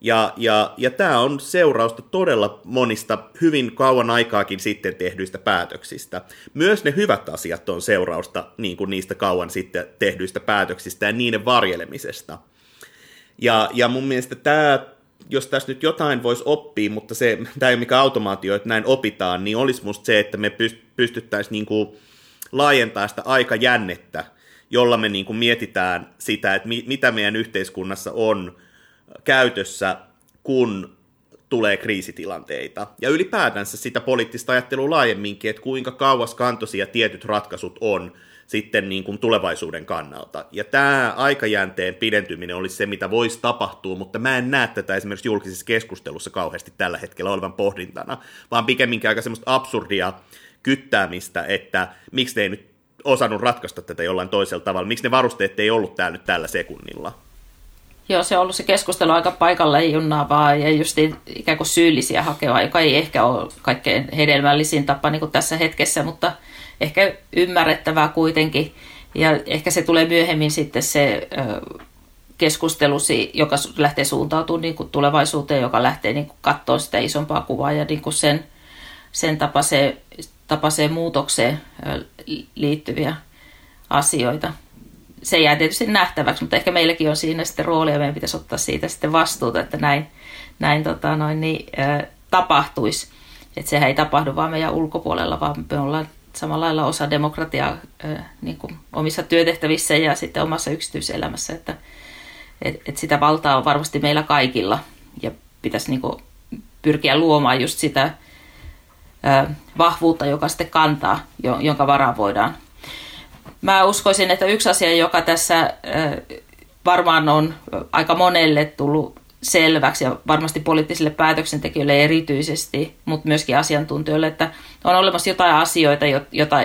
Ja, ja, ja tämä on seurausta todella monista hyvin kauan aikaakin sitten tehdyistä päätöksistä. Myös ne hyvät asiat on seurausta niin kuin niistä kauan sitten tehdyistä päätöksistä ja niiden varjelemisesta. Ja, ja mun mielestä tämä, jos tässä nyt jotain voisi oppia, mutta se, tämä ei ole mikä automaatio, että näin opitaan, niin olisi musta se, että me pystyttäisiin niin kuin laajentaa sitä aikajännettä, jolla me niin kuin mietitään sitä, että mitä meidän yhteiskunnassa on käytössä, kun tulee kriisitilanteita. Ja ylipäätänsä sitä poliittista ajattelua laajemminkin, että kuinka kauas kantoisia tietyt ratkaisut on sitten niin kuin tulevaisuuden kannalta. Ja tämä aikajänteen pidentyminen olisi se, mitä voisi tapahtua, mutta mä en näe tätä esimerkiksi julkisessa keskustelussa kauheasti tällä hetkellä olevan pohdintana, vaan pikemminkin aika semmoista absurdia kyttäämistä, että miksi ne ei nyt osannut ratkaista tätä jollain toisella tavalla, miksi ne varusteet ei ollut täällä nyt tällä sekunnilla. Joo, se on ollut se keskustelu aika paikalle junnaavaa ja just ikään kuin syyllisiä hakeva, joka ei ehkä ole kaikkein hedelmällisin tapa niin kuin tässä hetkessä, mutta ehkä ymmärrettävää kuitenkin. Ja ehkä se tulee myöhemmin sitten se keskustelusi, joka lähtee suuntautumaan niin kuin tulevaisuuteen, joka lähtee niin kuin katsoa sitä isompaa kuvaa ja niin kuin sen, sen tapaiseen, tapaiseen muutokseen liittyviä asioita se jää tietysti nähtäväksi, mutta ehkä meilläkin on siinä sitten rooli ja meidän pitäisi ottaa siitä sitten vastuuta, että näin, näin tota noin, niin, ä, tapahtuisi. Että sehän ei tapahdu vaan meidän ulkopuolella, vaan me ollaan samalla lailla osa demokratiaa ä, niin kuin omissa työtehtävissä ja sitten omassa yksityiselämässä, että et, et sitä valtaa on varmasti meillä kaikilla ja pitäisi niin kuin, pyrkiä luomaan just sitä ä, vahvuutta, joka sitten kantaa, jonka varaan voidaan Mä uskoisin, että yksi asia, joka tässä varmaan on aika monelle tullut selväksi ja varmasti poliittisille päätöksentekijöille erityisesti, mutta myöskin asiantuntijoille, että on olemassa jotain asioita, joita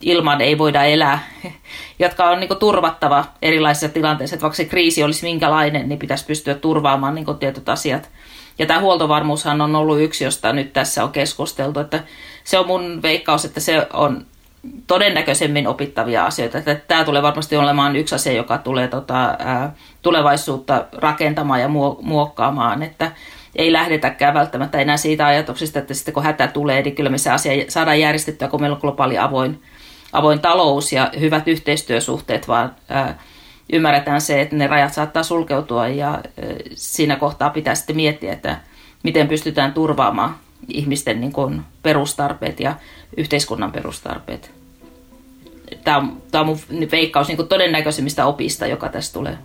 ilman ei voida elää, jotka on niin turvattava erilaisissa tilanteissa. Että vaikka se kriisi olisi minkälainen, niin pitäisi pystyä turvaamaan niin tietyt asiat. Ja tämä huoltovarmuushan on ollut yksi, josta nyt tässä on keskusteltu. Että se on mun veikkaus, että se on todennäköisemmin opittavia asioita. Tämä tulee varmasti olemaan yksi asia, joka tulee tota, ää, tulevaisuutta rakentamaan ja muokkaamaan, että ei lähdetäkään välttämättä enää siitä ajatuksesta, että sitten kun hätä tulee, niin kyllä me se asia saadaan järjestettyä, kun meillä on globaali avoin, avoin talous ja hyvät yhteistyösuhteet, vaan ymmärretään se, että ne rajat saattaa sulkeutua ja siinä kohtaa pitää sitten miettiä, että miten pystytään turvaamaan ihmisten niin kuin perustarpeet ja yhteiskunnan perustarpeet. Tämä on, tämä on mun veikkaus niin kuin todennäköisimmistä opista, joka tästä tulee.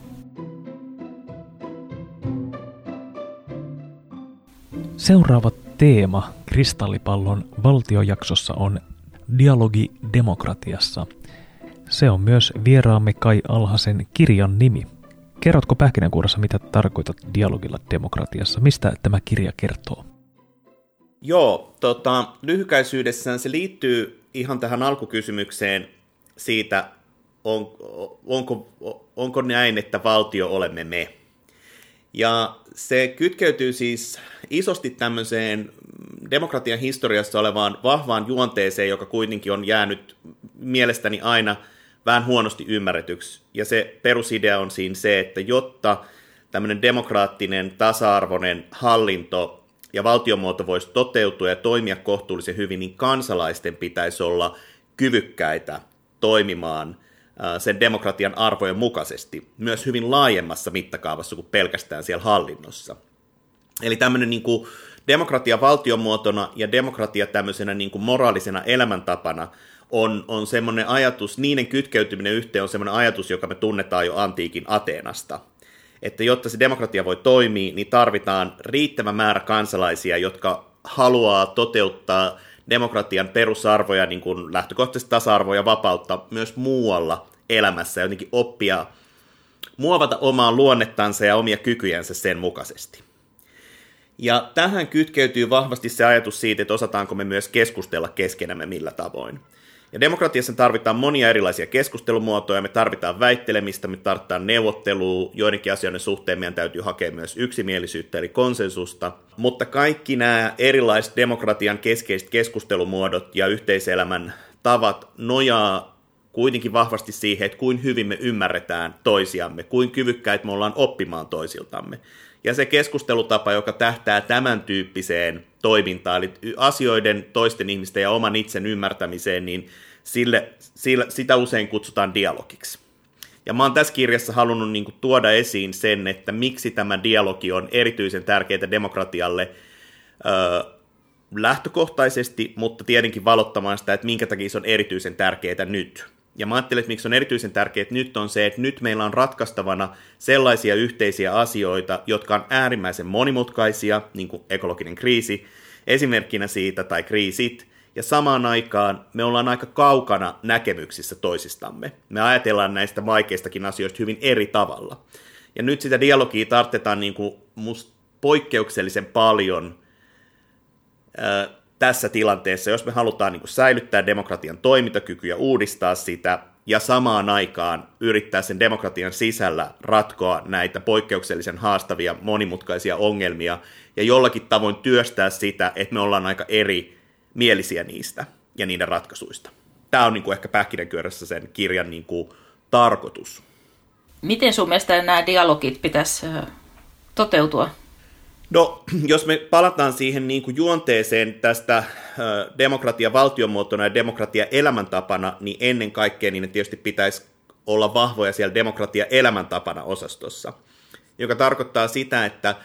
Seuraava teema Kristallipallon valtiojaksossa on dialogi demokratiassa. Se on myös vieraamme Kai Alhasen kirjan nimi. Kerrotko pähkinänkuoressa, mitä tarkoitat dialogilla demokratiassa? Mistä tämä kirja kertoo? Joo, tota, lyhykäisyydessään se liittyy ihan tähän alkukysymykseen siitä, on, onko, onko näin, että valtio olemme me. Ja se kytkeytyy siis isosti tämmöiseen demokratian historiassa olevaan vahvaan juonteeseen, joka kuitenkin on jäänyt mielestäni aina vähän huonosti ymmärretyksi. Ja se perusidea on siinä se, että jotta tämmöinen demokraattinen, tasa-arvoinen hallinto ja valtiomuoto voisi toteutua ja toimia kohtuullisen hyvin, niin kansalaisten pitäisi olla kyvykkäitä toimimaan sen demokratian arvojen mukaisesti, myös hyvin laajemmassa mittakaavassa kuin pelkästään siellä hallinnossa. Eli tämmöinen niin kuin demokratia valtiomuotona ja demokratia tämmöisenä niin kuin moraalisena elämäntapana on, on semmoinen ajatus, niiden kytkeytyminen yhteen on semmoinen ajatus, joka me tunnetaan jo antiikin Ateenasta. Että jotta se demokratia voi toimia, niin tarvitaan riittävä määrä kansalaisia, jotka haluaa toteuttaa demokratian perusarvoja, niin kuin lähtökohtaisesti tasa-arvoa ja vapautta myös muualla elämässä, jotenkin oppia muovata omaa luonnettansa ja omia kykyjensä sen mukaisesti. Ja tähän kytkeytyy vahvasti se ajatus siitä, että osataanko me myös keskustella keskenämme millä tavoin. Ja demokratiassa tarvitaan monia erilaisia keskustelumuotoja, me tarvitaan väittelemistä, me tarvitaan neuvottelua, joidenkin asioiden suhteen meidän täytyy hakea myös yksimielisyyttä eli konsensusta, mutta kaikki nämä erilaiset demokratian keskeiset keskustelumuodot ja yhteiselämän tavat nojaa kuitenkin vahvasti siihen, että kuin hyvin me ymmärretään toisiamme, kuin kyvykkäitä me ollaan oppimaan toisiltamme. Ja se keskustelutapa, joka tähtää tämän tyyppiseen toimintaan, eli asioiden, toisten ihmisten ja oman itsen ymmärtämiseen, niin sille, sille, sitä usein kutsutaan dialogiksi. Ja mä oon tässä kirjassa halunnut niin kuin, tuoda esiin sen, että miksi tämä dialogi on erityisen tärkeää demokratialle öö, lähtökohtaisesti, mutta tietenkin valottamaan sitä, että minkä takia se on erityisen tärkeää nyt. Ja mä ajattelen, että miksi on erityisen tärkeää nyt on se, että nyt meillä on ratkaistavana sellaisia yhteisiä asioita, jotka on äärimmäisen monimutkaisia, niin kuin ekologinen kriisi, esimerkkinä siitä tai kriisit, ja samaan aikaan me ollaan aika kaukana näkemyksissä toisistamme. Me ajatellaan näistä vaikeistakin asioista hyvin eri tavalla. Ja nyt sitä dialogia tarvitaan niin kuin poikkeuksellisen paljon tässä tilanteessa, jos me halutaan niin kuin säilyttää demokratian toimintakyky ja uudistaa sitä, ja samaan aikaan yrittää sen demokratian sisällä ratkoa näitä poikkeuksellisen haastavia, monimutkaisia ongelmia, ja jollakin tavoin työstää sitä, että me ollaan aika eri mielisiä niistä ja niiden ratkaisuista. Tämä on niin kuin ehkä pähkinänkyörässä sen kirjan niin kuin tarkoitus. Miten sun mielestä nämä dialogit pitäisi toteutua? No, jos me palataan siihen niin kuin juonteeseen tästä demokratia valtionmuotona ja demokratia elämäntapana, niin ennen kaikkea niin ne tietysti pitäisi olla vahvoja siellä demokratia elämäntapana osastossa, joka tarkoittaa sitä, että,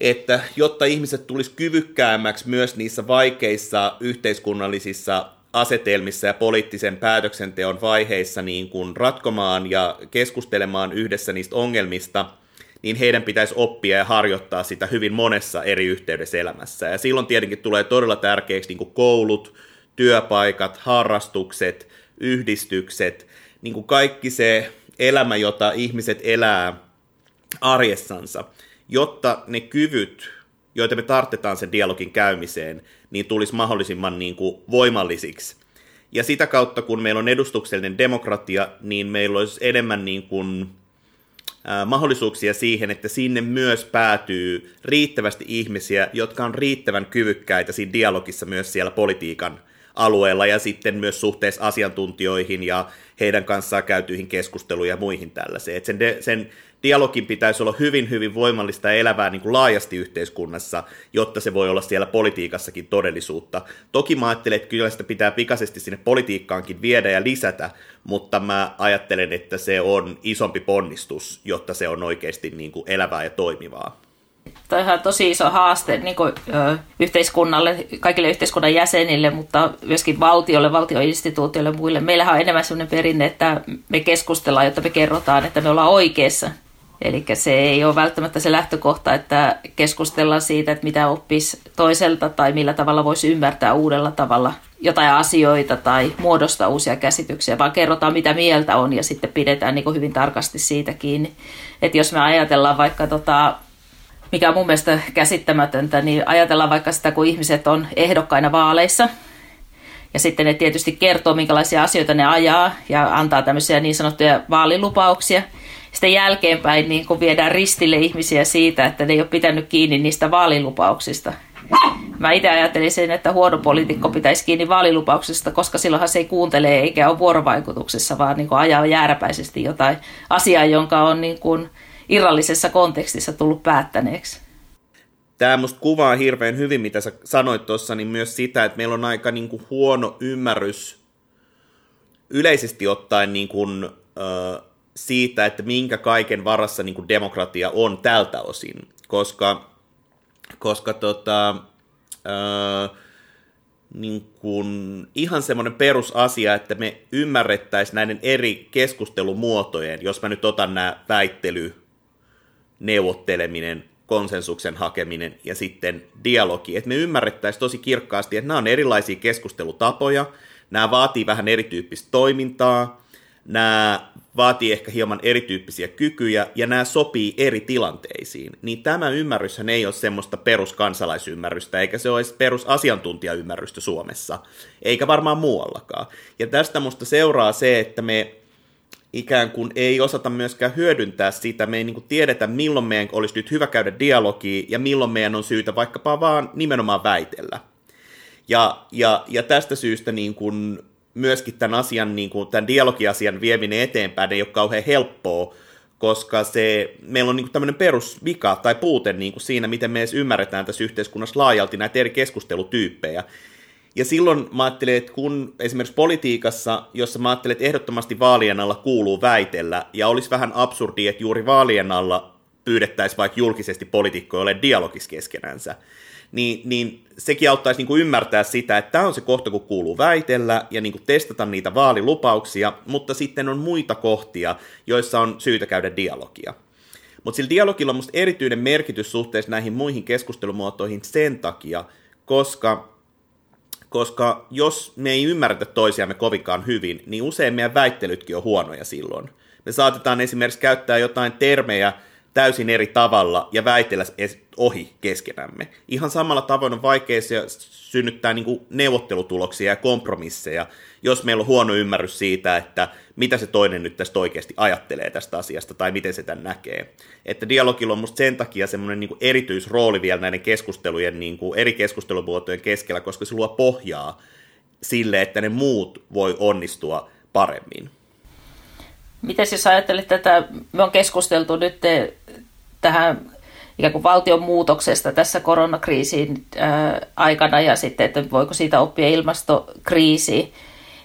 että jotta ihmiset tulisi kyvykkäämmäksi myös niissä vaikeissa yhteiskunnallisissa asetelmissa ja poliittisen päätöksenteon vaiheissa niin kuin ratkomaan ja keskustelemaan yhdessä niistä ongelmista – niin heidän pitäisi oppia ja harjoittaa sitä hyvin monessa eri yhteydessä elämässä. Ja silloin tietenkin tulee todella tärkeäksi niin kuin koulut, työpaikat, harrastukset, yhdistykset, niin kuin kaikki se elämä, jota ihmiset elää arjessansa, jotta ne kyvyt, joita me tarvitaan sen dialogin käymiseen, niin tulisi mahdollisimman niin kuin voimallisiksi. Ja sitä kautta, kun meillä on edustuksellinen demokratia, niin meillä olisi enemmän niin kuin mahdollisuuksia siihen, että sinne myös päätyy riittävästi ihmisiä, jotka on riittävän kyvykkäitä siinä dialogissa myös siellä politiikan alueella ja sitten myös suhteessa asiantuntijoihin ja heidän kanssaan käytyihin keskusteluihin ja muihin tällaiseen. Et sen, de, sen dialogin pitäisi olla hyvin, hyvin voimallista ja elävää niin kuin laajasti yhteiskunnassa, jotta se voi olla siellä politiikassakin todellisuutta. Toki mä ajattelen, että kyllä sitä pitää pikaisesti sinne politiikkaankin viedä ja lisätä, mutta mä ajattelen, että se on isompi ponnistus, jotta se on oikeasti niin kuin elävää ja toimivaa. Tämä on tosi iso haaste niin kuin, ö, yhteiskunnalle, kaikille yhteiskunnan jäsenille, mutta myöskin valtiolle, valtioinstituutioille ja muille. Meillähän on enemmän sellainen perinne, että me keskustellaan, jotta me kerrotaan, että me ollaan oikeassa. Eli se ei ole välttämättä se lähtökohta, että keskustellaan siitä, että mitä oppisi toiselta tai millä tavalla voisi ymmärtää uudella tavalla jotain asioita tai muodostaa uusia käsityksiä, vaan kerrotaan mitä mieltä on ja sitten pidetään niin hyvin tarkasti siitä kiinni. Että jos me ajatellaan vaikka tota, mikä on mun mielestä käsittämätöntä, niin ajatellaan vaikka sitä, kun ihmiset on ehdokkaina vaaleissa, ja sitten ne tietysti kertoo, minkälaisia asioita ne ajaa, ja antaa tämmöisiä niin sanottuja vaalilupauksia. Sitten jälkeenpäin niin kun viedään ristille ihmisiä siitä, että ne ei ole pitänyt kiinni niistä vaalilupauksista. Mä itse ajattelisin, että huono poliitikko pitäisi kiinni vaalilupauksesta, koska silloinhan se ei kuuntele eikä ole vuorovaikutuksessa, vaan niin ajaa jääräpäisesti jotain asiaa, jonka on niin kuin irrallisessa kontekstissa tullut päättäneeksi. Tämä musta kuvaa hirveän hyvin, mitä sä sanoit tuossa, niin myös sitä, että meillä on aika niin kuin huono ymmärrys yleisesti ottaen niin kuin, äh, siitä, että minkä kaiken varassa niin kuin demokratia on tältä osin, koska, koska tota, äh, niin kuin ihan semmoinen perusasia, että me ymmärrettäisiin näiden eri keskustelumuotojen, jos mä nyt otan nämä väittely, neuvotteleminen, konsensuksen hakeminen ja sitten dialogi. Että me ymmärrettäisiin tosi kirkkaasti, että nämä on erilaisia keskustelutapoja, nämä vaatii vähän erityyppistä toimintaa, nämä vaatii ehkä hieman erityyppisiä kykyjä ja nämä sopii eri tilanteisiin. Niin tämä ymmärryshän ei ole semmoista peruskansalaisymmärrystä, eikä se ole perusasiantuntijaymmärrystä Suomessa, eikä varmaan muuallakaan. Ja tästä musta seuraa se, että me ikään kuin ei osata myöskään hyödyntää sitä. Me ei niin tiedetä, milloin meidän olisi nyt hyvä käydä dialogia ja milloin meidän on syytä vaikkapa vaan nimenomaan väitellä. Ja, ja, ja tästä syystä niin kuin myöskin tämän asian, niin kuin tämän dialogiasian vieminen eteenpäin ei ole kauhean helppoa, koska se, meillä on niin kuin tämmöinen perusvika tai puute niin kuin siinä, miten me edes ymmärretään tässä yhteiskunnassa laajalti näitä eri keskustelutyyppejä. Ja silloin mä ajattelin, että kun esimerkiksi politiikassa, jossa mä ajattelin, että ehdottomasti vaalien alla kuuluu väitellä, ja olisi vähän absurdi, että juuri vaalien alla pyydettäisiin vaikka julkisesti poliitikkoja ole dialogis keskenänsä, niin, niin sekin auttaisi niin kuin ymmärtää sitä, että tämä on se kohta, kun kuuluu väitellä ja niin kuin testata niitä vaalilupauksia, mutta sitten on muita kohtia, joissa on syytä käydä dialogia. Mutta sillä dialogilla on musta erityinen merkitys suhteessa näihin muihin keskustelumuotoihin sen takia, koska koska jos me ei ymmärretä toisiamme kovinkaan hyvin, niin usein meidän väittelytkin on huonoja silloin. Me saatetaan esimerkiksi käyttää jotain termejä täysin eri tavalla ja väitellä ohi keskenämme. Ihan samalla tavoin on vaikea synnyttää niin kuin neuvottelutuloksia ja kompromisseja, jos meillä on huono ymmärrys siitä, että mitä se toinen nyt tästä oikeasti ajattelee tästä asiasta tai miten se tämän näkee. Että dialogilla on musta sen takia semmoinen niin erityisrooli vielä näiden keskustelujen, niin kuin eri keskustelumuotojen keskellä, koska se luo pohjaa sille, että ne muut voi onnistua paremmin. Miten jos ajattelet tätä, me on keskusteltu nyt tähän ikään kuin valtion muutoksesta tässä koronakriisin aikana ja sitten, että voiko siitä oppia ilmastokriisiin,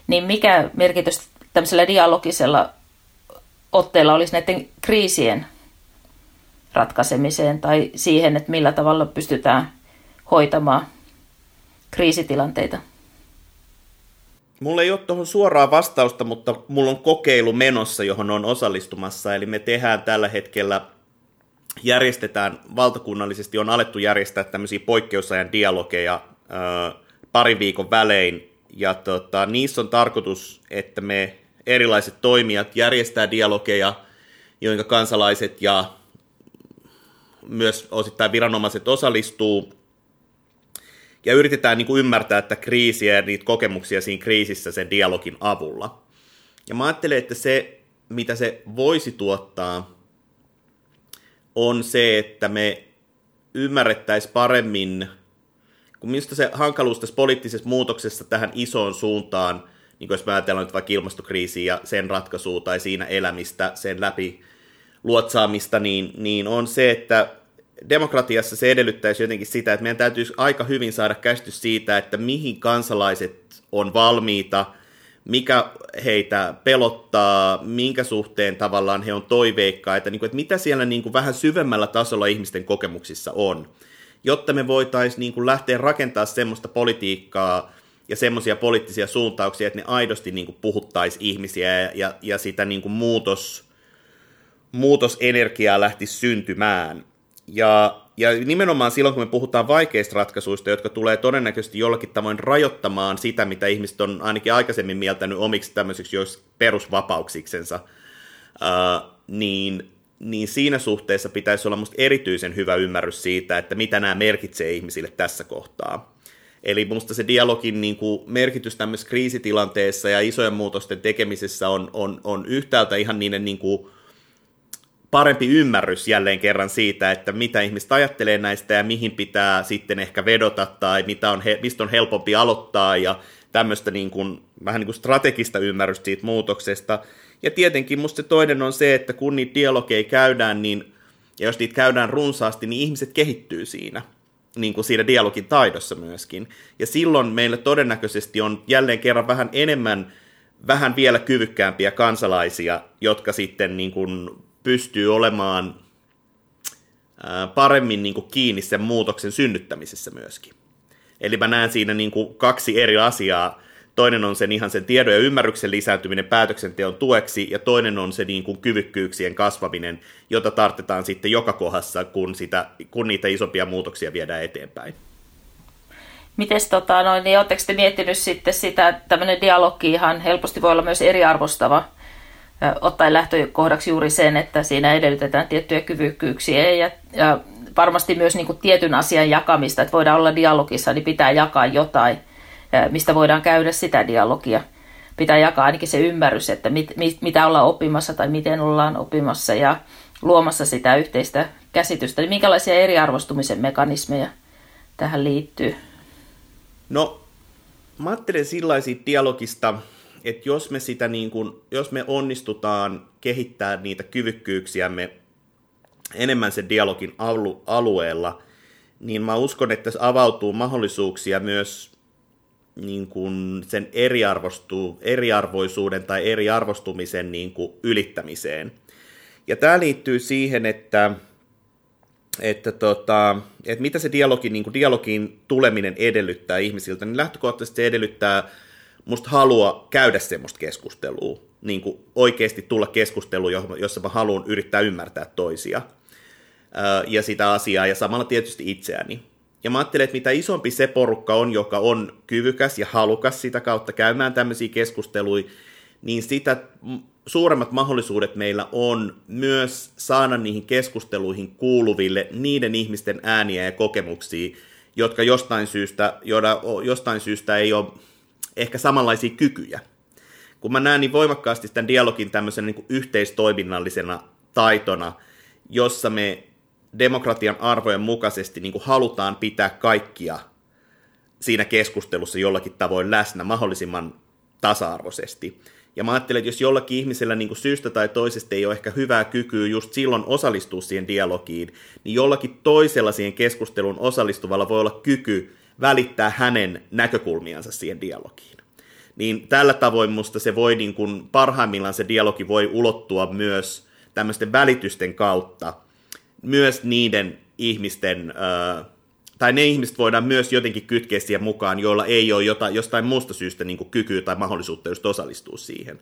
niin mikä merkitys tämmöisellä dialogisella otteella olisi näiden kriisien ratkaisemiseen tai siihen, että millä tavalla pystytään hoitamaan kriisitilanteita? Mulla ei ole tuohon suoraa vastausta, mutta mulla on kokeilu menossa, johon on osallistumassa. Eli me tehdään tällä hetkellä, järjestetään valtakunnallisesti, on alettu järjestää tämmöisiä poikkeusajan dialogeja äh, parin viikon välein. Ja tota, niissä on tarkoitus, että me erilaiset toimijat järjestää dialogeja, joihin kansalaiset ja myös osittain viranomaiset osallistuu ja yritetään niin kuin ymmärtää että kriisiä ja niitä kokemuksia siinä kriisissä sen dialogin avulla. Ja mä ajattelen, että se, mitä se voisi tuottaa, on se, että me ymmärrettäisiin paremmin kun minusta se hankaluus tässä poliittisessa muutoksessa tähän isoon suuntaan, niin jos mä ajatellaan nyt vaikka ilmastokriisiä ja sen ratkaisua tai siinä elämistä, sen läpi luotsaamista, niin, niin on se, että demokratiassa se edellyttäisi jotenkin sitä, että meidän täytyisi aika hyvin saada käsitys siitä, että mihin kansalaiset on valmiita, mikä heitä pelottaa, minkä suhteen tavallaan he on toiveikkaita, niin kuin, että mitä siellä niin kuin vähän syvemmällä tasolla ihmisten kokemuksissa on, jotta me voitaisiin niin kuin lähteä rakentamaan semmoista politiikkaa ja semmoisia poliittisia suuntauksia, että ne aidosti niin kuin puhuttaisi ihmisiä ja, ja, ja sitä niin kuin muutos, muutosenergiaa lähtisi syntymään. Ja, ja nimenomaan silloin, kun me puhutaan vaikeista ratkaisuista, jotka tulee todennäköisesti jollakin tavoin rajoittamaan sitä, mitä ihmiset on ainakin aikaisemmin mieltänyt omiksi tämmöisiksi jos perusvapauksiksensa, ää, niin, niin siinä suhteessa pitäisi olla musta erityisen hyvä ymmärrys siitä, että mitä nämä merkitsee ihmisille tässä kohtaa. Eli minusta se dialogin niin kuin, merkitys tämmöisessä kriisitilanteessa ja isojen muutosten tekemisessä on, on, on yhtäältä ihan niiden niin kuin, parempi ymmärrys jälleen kerran siitä, että mitä ihmiset ajattelee näistä ja mihin pitää sitten ehkä vedota tai mitä on, mistä on helpompi aloittaa ja tämmöistä niin kuin, vähän niin kuin strategista ymmärrystä siitä muutoksesta. Ja tietenkin musta se toinen on se, että kun niitä dialogeja käydään, niin, ja jos niitä käydään runsaasti, niin ihmiset kehittyy siinä niin kuin siinä dialogin taidossa myöskin. Ja silloin meillä todennäköisesti on jälleen kerran vähän enemmän, vähän vielä kyvykkäämpiä kansalaisia, jotka sitten niin kuin pystyy olemaan paremmin niin kuin kiinni sen muutoksen synnyttämisessä myöskin. Eli mä näen siinä niin kuin kaksi eri asiaa. Toinen on sen ihan sen tiedon ja ymmärryksen lisääntyminen päätöksenteon tueksi, ja toinen on se niin kuin kyvykkyyksien kasvaminen, jota tarvitaan sitten joka kohdassa, kun, sitä, kun niitä isompia muutoksia viedään eteenpäin. Miten tota, niin oletteko te miettinyt sitten sitä, että tämmöinen dialogi ihan helposti voi olla myös eriarvostava ottaen lähtökohdaksi juuri sen, että siinä edellytetään tiettyjä kyvykkyyksiä ja, ja varmasti myös niin kuin tietyn asian jakamista, että voidaan olla dialogissa, niin pitää jakaa jotain, mistä voidaan käydä sitä dialogia. Pitää jakaa ainakin se ymmärrys, että mit, mit, mitä ollaan oppimassa tai miten ollaan oppimassa ja luomassa sitä yhteistä käsitystä. Niin minkälaisia eriarvostumisen mekanismeja tähän liittyy? No, mä ajattelen sillaisia dialogista, että jos me, sitä niin kuin, jos me onnistutaan kehittää niitä kyvykkyyksiämme enemmän sen dialogin alu, alueella, niin mä uskon, että se avautuu mahdollisuuksia myös niin kuin sen eriarvoisuuden tai eriarvostumisen niin kuin ylittämiseen. Ja tämä liittyy siihen, että, että, tota, että mitä se dialogi, niin kuin dialogin tuleminen edellyttää ihmisiltä, niin lähtökohtaisesti se edellyttää musta halua käydä semmoista keskustelua, niin kuin oikeasti tulla keskusteluun, jossa mä haluan yrittää ymmärtää toisia ja sitä asiaa, ja samalla tietysti itseäni. Ja mä ajattelen, että mitä isompi se porukka on, joka on kyvykäs ja halukas sitä kautta käymään tämmöisiä keskusteluja, niin sitä suuremmat mahdollisuudet meillä on myös saada niihin keskusteluihin kuuluville niiden ihmisten ääniä ja kokemuksia, jotka jostain syystä, jostain syystä ei ole ehkä samanlaisia kykyjä. Kun mä näen niin voimakkaasti tämän dialogin tämmöisen niin yhteistoiminnallisena taitona, jossa me demokratian arvojen mukaisesti niin kuin halutaan pitää kaikkia siinä keskustelussa jollakin tavoin läsnä mahdollisimman tasa-arvoisesti. Ja mä ajattelen, että jos jollakin ihmisellä niin kuin syystä tai toisesta ei ole ehkä hyvää kykyä just silloin osallistua siihen dialogiin, niin jollakin toisella siihen keskusteluun osallistuvalla voi olla kyky välittää hänen näkökulmiansa siihen dialogiin. Niin tällä tavoin musta se voi niin kuin, parhaimmillaan se dialogi voi ulottua myös tämmöisten välitysten kautta myös niiden ihmisten, tai ne ihmiset voidaan myös jotenkin kytkeä siihen mukaan, joilla ei ole jotain, jostain muusta syystä niin kykyä tai mahdollisuutta just osallistua siihen.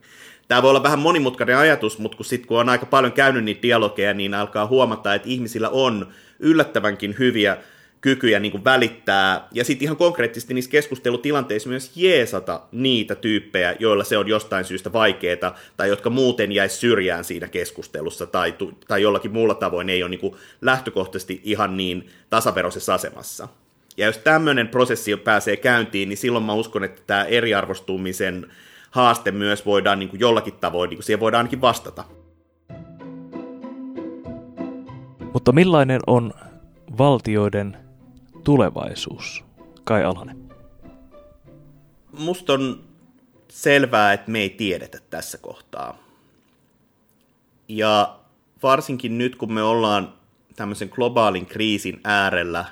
Tämä voi olla vähän monimutkainen ajatus, mutta kun, sit, kun on aika paljon käynyt niitä dialogeja, niin alkaa huomata, että ihmisillä on yllättävänkin hyviä kykyjä niin kuin välittää, ja sitten ihan konkreettisesti niissä keskustelutilanteissa myös jeesata niitä tyyppejä, joilla se on jostain syystä vaikeaa, tai jotka muuten jäisi syrjään siinä keskustelussa, tai, tai jollakin muulla tavoin ei ole niin kuin lähtökohtaisesti ihan niin tasaveroisessa asemassa. Ja jos tämmöinen prosessi pääsee käyntiin, niin silloin mä uskon, että tämä eriarvostumisen haaste myös voidaan niin kuin jollakin tavoin, niin kuin siihen voidaan ainakin vastata. Mutta millainen on valtioiden tulevaisuus Kai Alhanen? Musta on selvää, että me ei tiedetä tässä kohtaa. Ja varsinkin nyt, kun me ollaan tämmöisen globaalin kriisin äärellä,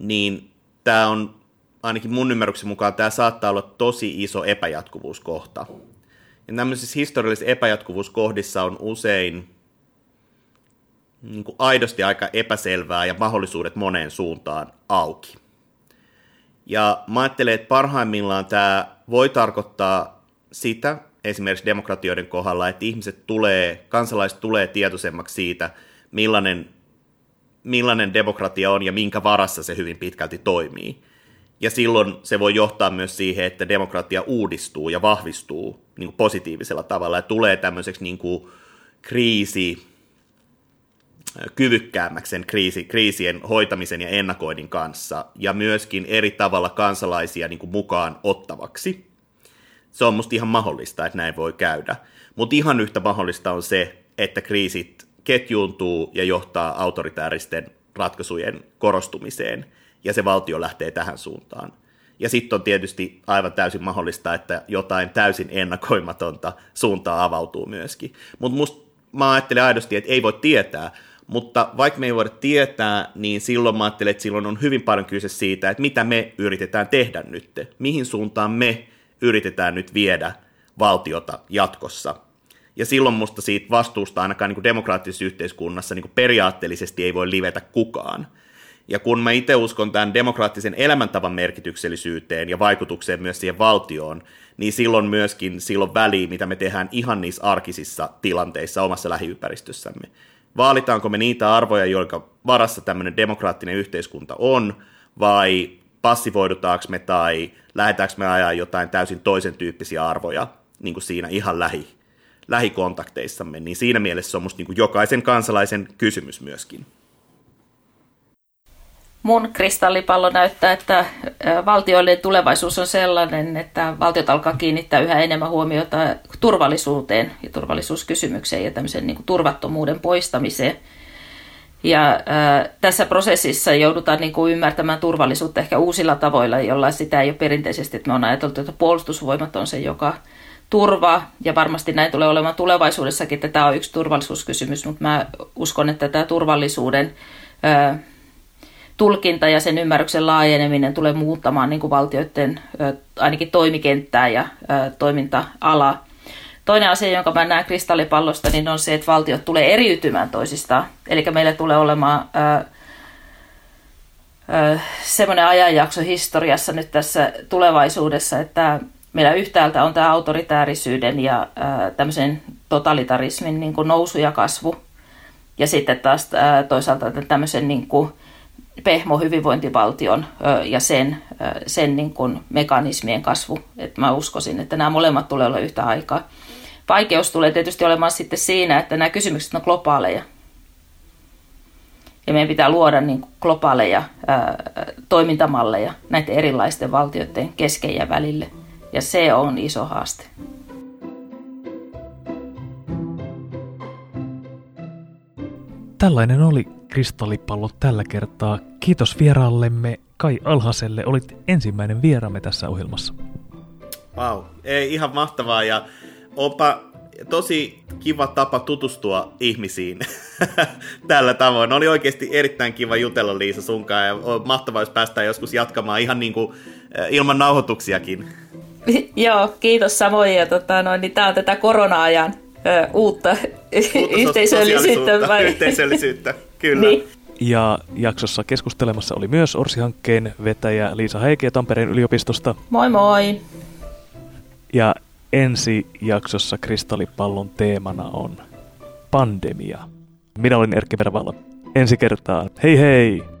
niin tämä on, ainakin mun ymmärryksen mukaan, tämä saattaa olla tosi iso epäjatkuvuuskohta. Ja tämmöisissä historiallisissa epäjatkuvuuskohdissa on usein niin kuin aidosti aika epäselvää ja mahdollisuudet moneen suuntaan auki. Ja mä ajattelen, että parhaimmillaan tämä voi tarkoittaa sitä, esimerkiksi demokratioiden kohdalla, että ihmiset tulee, kansalaiset tulee tietoisemmaksi siitä, millainen, millainen demokratia on ja minkä varassa se hyvin pitkälti toimii. Ja silloin se voi johtaa myös siihen, että demokratia uudistuu ja vahvistuu niin kuin positiivisella tavalla ja tulee tämmöiseksi niin kuin kriisi, kyvykkäämmäksi sen kriisi, kriisien hoitamisen ja ennakoinnin kanssa ja myöskin eri tavalla kansalaisia niin kuin mukaan ottavaksi. Se on musta ihan mahdollista, että näin voi käydä. Mutta ihan yhtä mahdollista on se, että kriisit ketjuuntuu ja johtaa autoritääristen ratkaisujen korostumiseen, ja se valtio lähtee tähän suuntaan. Ja sitten on tietysti aivan täysin mahdollista, että jotain täysin ennakoimatonta suuntaa avautuu myöskin. Mutta mä ajattelen aidosti, että ei voi tietää, mutta vaikka me ei voida tietää, niin silloin mä ajattelen, että silloin on hyvin paljon kyse siitä, että mitä me yritetään tehdä nyt, mihin suuntaan me yritetään nyt viedä valtiota jatkossa. Ja silloin musta siitä vastuusta ainakaan niin kuin demokraattisessa yhteiskunnassa niin kuin periaatteellisesti ei voi livetä kukaan. Ja kun mä itse uskon tämän demokraattisen elämäntavan merkityksellisyyteen ja vaikutukseen myös siihen valtioon, niin silloin myöskin silloin väliin, mitä me tehdään ihan niissä arkisissa tilanteissa omassa lähiympäristössämme. Vaalitaanko me niitä arvoja, joiden varassa tämmöinen demokraattinen yhteiskunta on, vai passivoidutaanko me tai lähdetäänkö me ajaa jotain täysin toisen tyyppisiä arvoja niin kuin siinä ihan lähi, lähikontakteissamme, niin siinä mielessä se on musta niin kuin jokaisen kansalaisen kysymys myöskin. Mun kristallipallo näyttää, että valtioiden tulevaisuus on sellainen, että valtiot alkaa kiinnittää yhä enemmän huomiota turvallisuuteen ja turvallisuuskysymykseen ja tämmöisen niin kuin turvattomuuden poistamiseen – ja äh, tässä prosessissa joudutaan niin kuin ymmärtämään turvallisuutta ehkä uusilla tavoilla, jolla sitä ei ole perinteisesti. Että me on ajateltu, että puolustusvoimat on se, joka turvaa, ja varmasti näin tulee olemaan tulevaisuudessakin, että tämä on yksi turvallisuuskysymys, mutta mä uskon, että tämä turvallisuuden äh, tulkinta ja sen ymmärryksen laajeneminen tulee muuttamaan niin kuin valtioiden ainakin toimikenttää ja toiminta-alaa. Toinen asia, jonka mä näen kristallipallosta, niin on se, että valtiot tulee eriytymään toisistaan. Eli meillä tulee olemaan semmoinen ajanjakso historiassa nyt tässä tulevaisuudessa, että meillä yhtäältä on tämä autoritäärisyyden ja tämmöisen totalitarismin niin kuin nousu ja kasvu. Ja sitten taas toisaalta tämmöisen niin kuin pehmo hyvinvointivaltion ja sen, sen niin kuin mekanismien kasvu. Et mä uskoisin, että nämä molemmat tulee olla yhtä aikaa. Vaikeus tulee tietysti olemaan sitten siinä, että nämä kysymykset on globaaleja. Ja meidän pitää luoda niin globaaleja ää, toimintamalleja näiden erilaisten valtioiden kesken ja välille. Ja se on iso haaste. Tällainen oli kristallipallo tällä kertaa. Kiitos vieraallemme Kai Alhaselle. Olit ensimmäinen vieraamme tässä ohjelmassa. Wow, ei ihan mahtavaa ja onpa tosi kiva tapa tutustua ihmisiin tällä tavoin. Oli oikeasti erittäin kiva jutella Liisa sunkaan ja on mahtavaa, jos päästään joskus jatkamaan ihan niin kuin eh, ilman nauhoituksiakin. Joo, kiitos samoin. Ja tota, noin, niin tämä on tätä korona-ajan ö, uutta, uutta yhteisöllisyyttä. Vai? Yhteisöllisyyttä, kyllä. niin. Ja jaksossa keskustelemassa oli myös Orsi-hankkeen vetäjä Liisa Heike Tampereen yliopistosta. Moi moi! Ja ensi jaksossa Kristallipallon teemana on pandemia. Minä olen Erkki Vervalla. Ensi kertaa. Hei hei!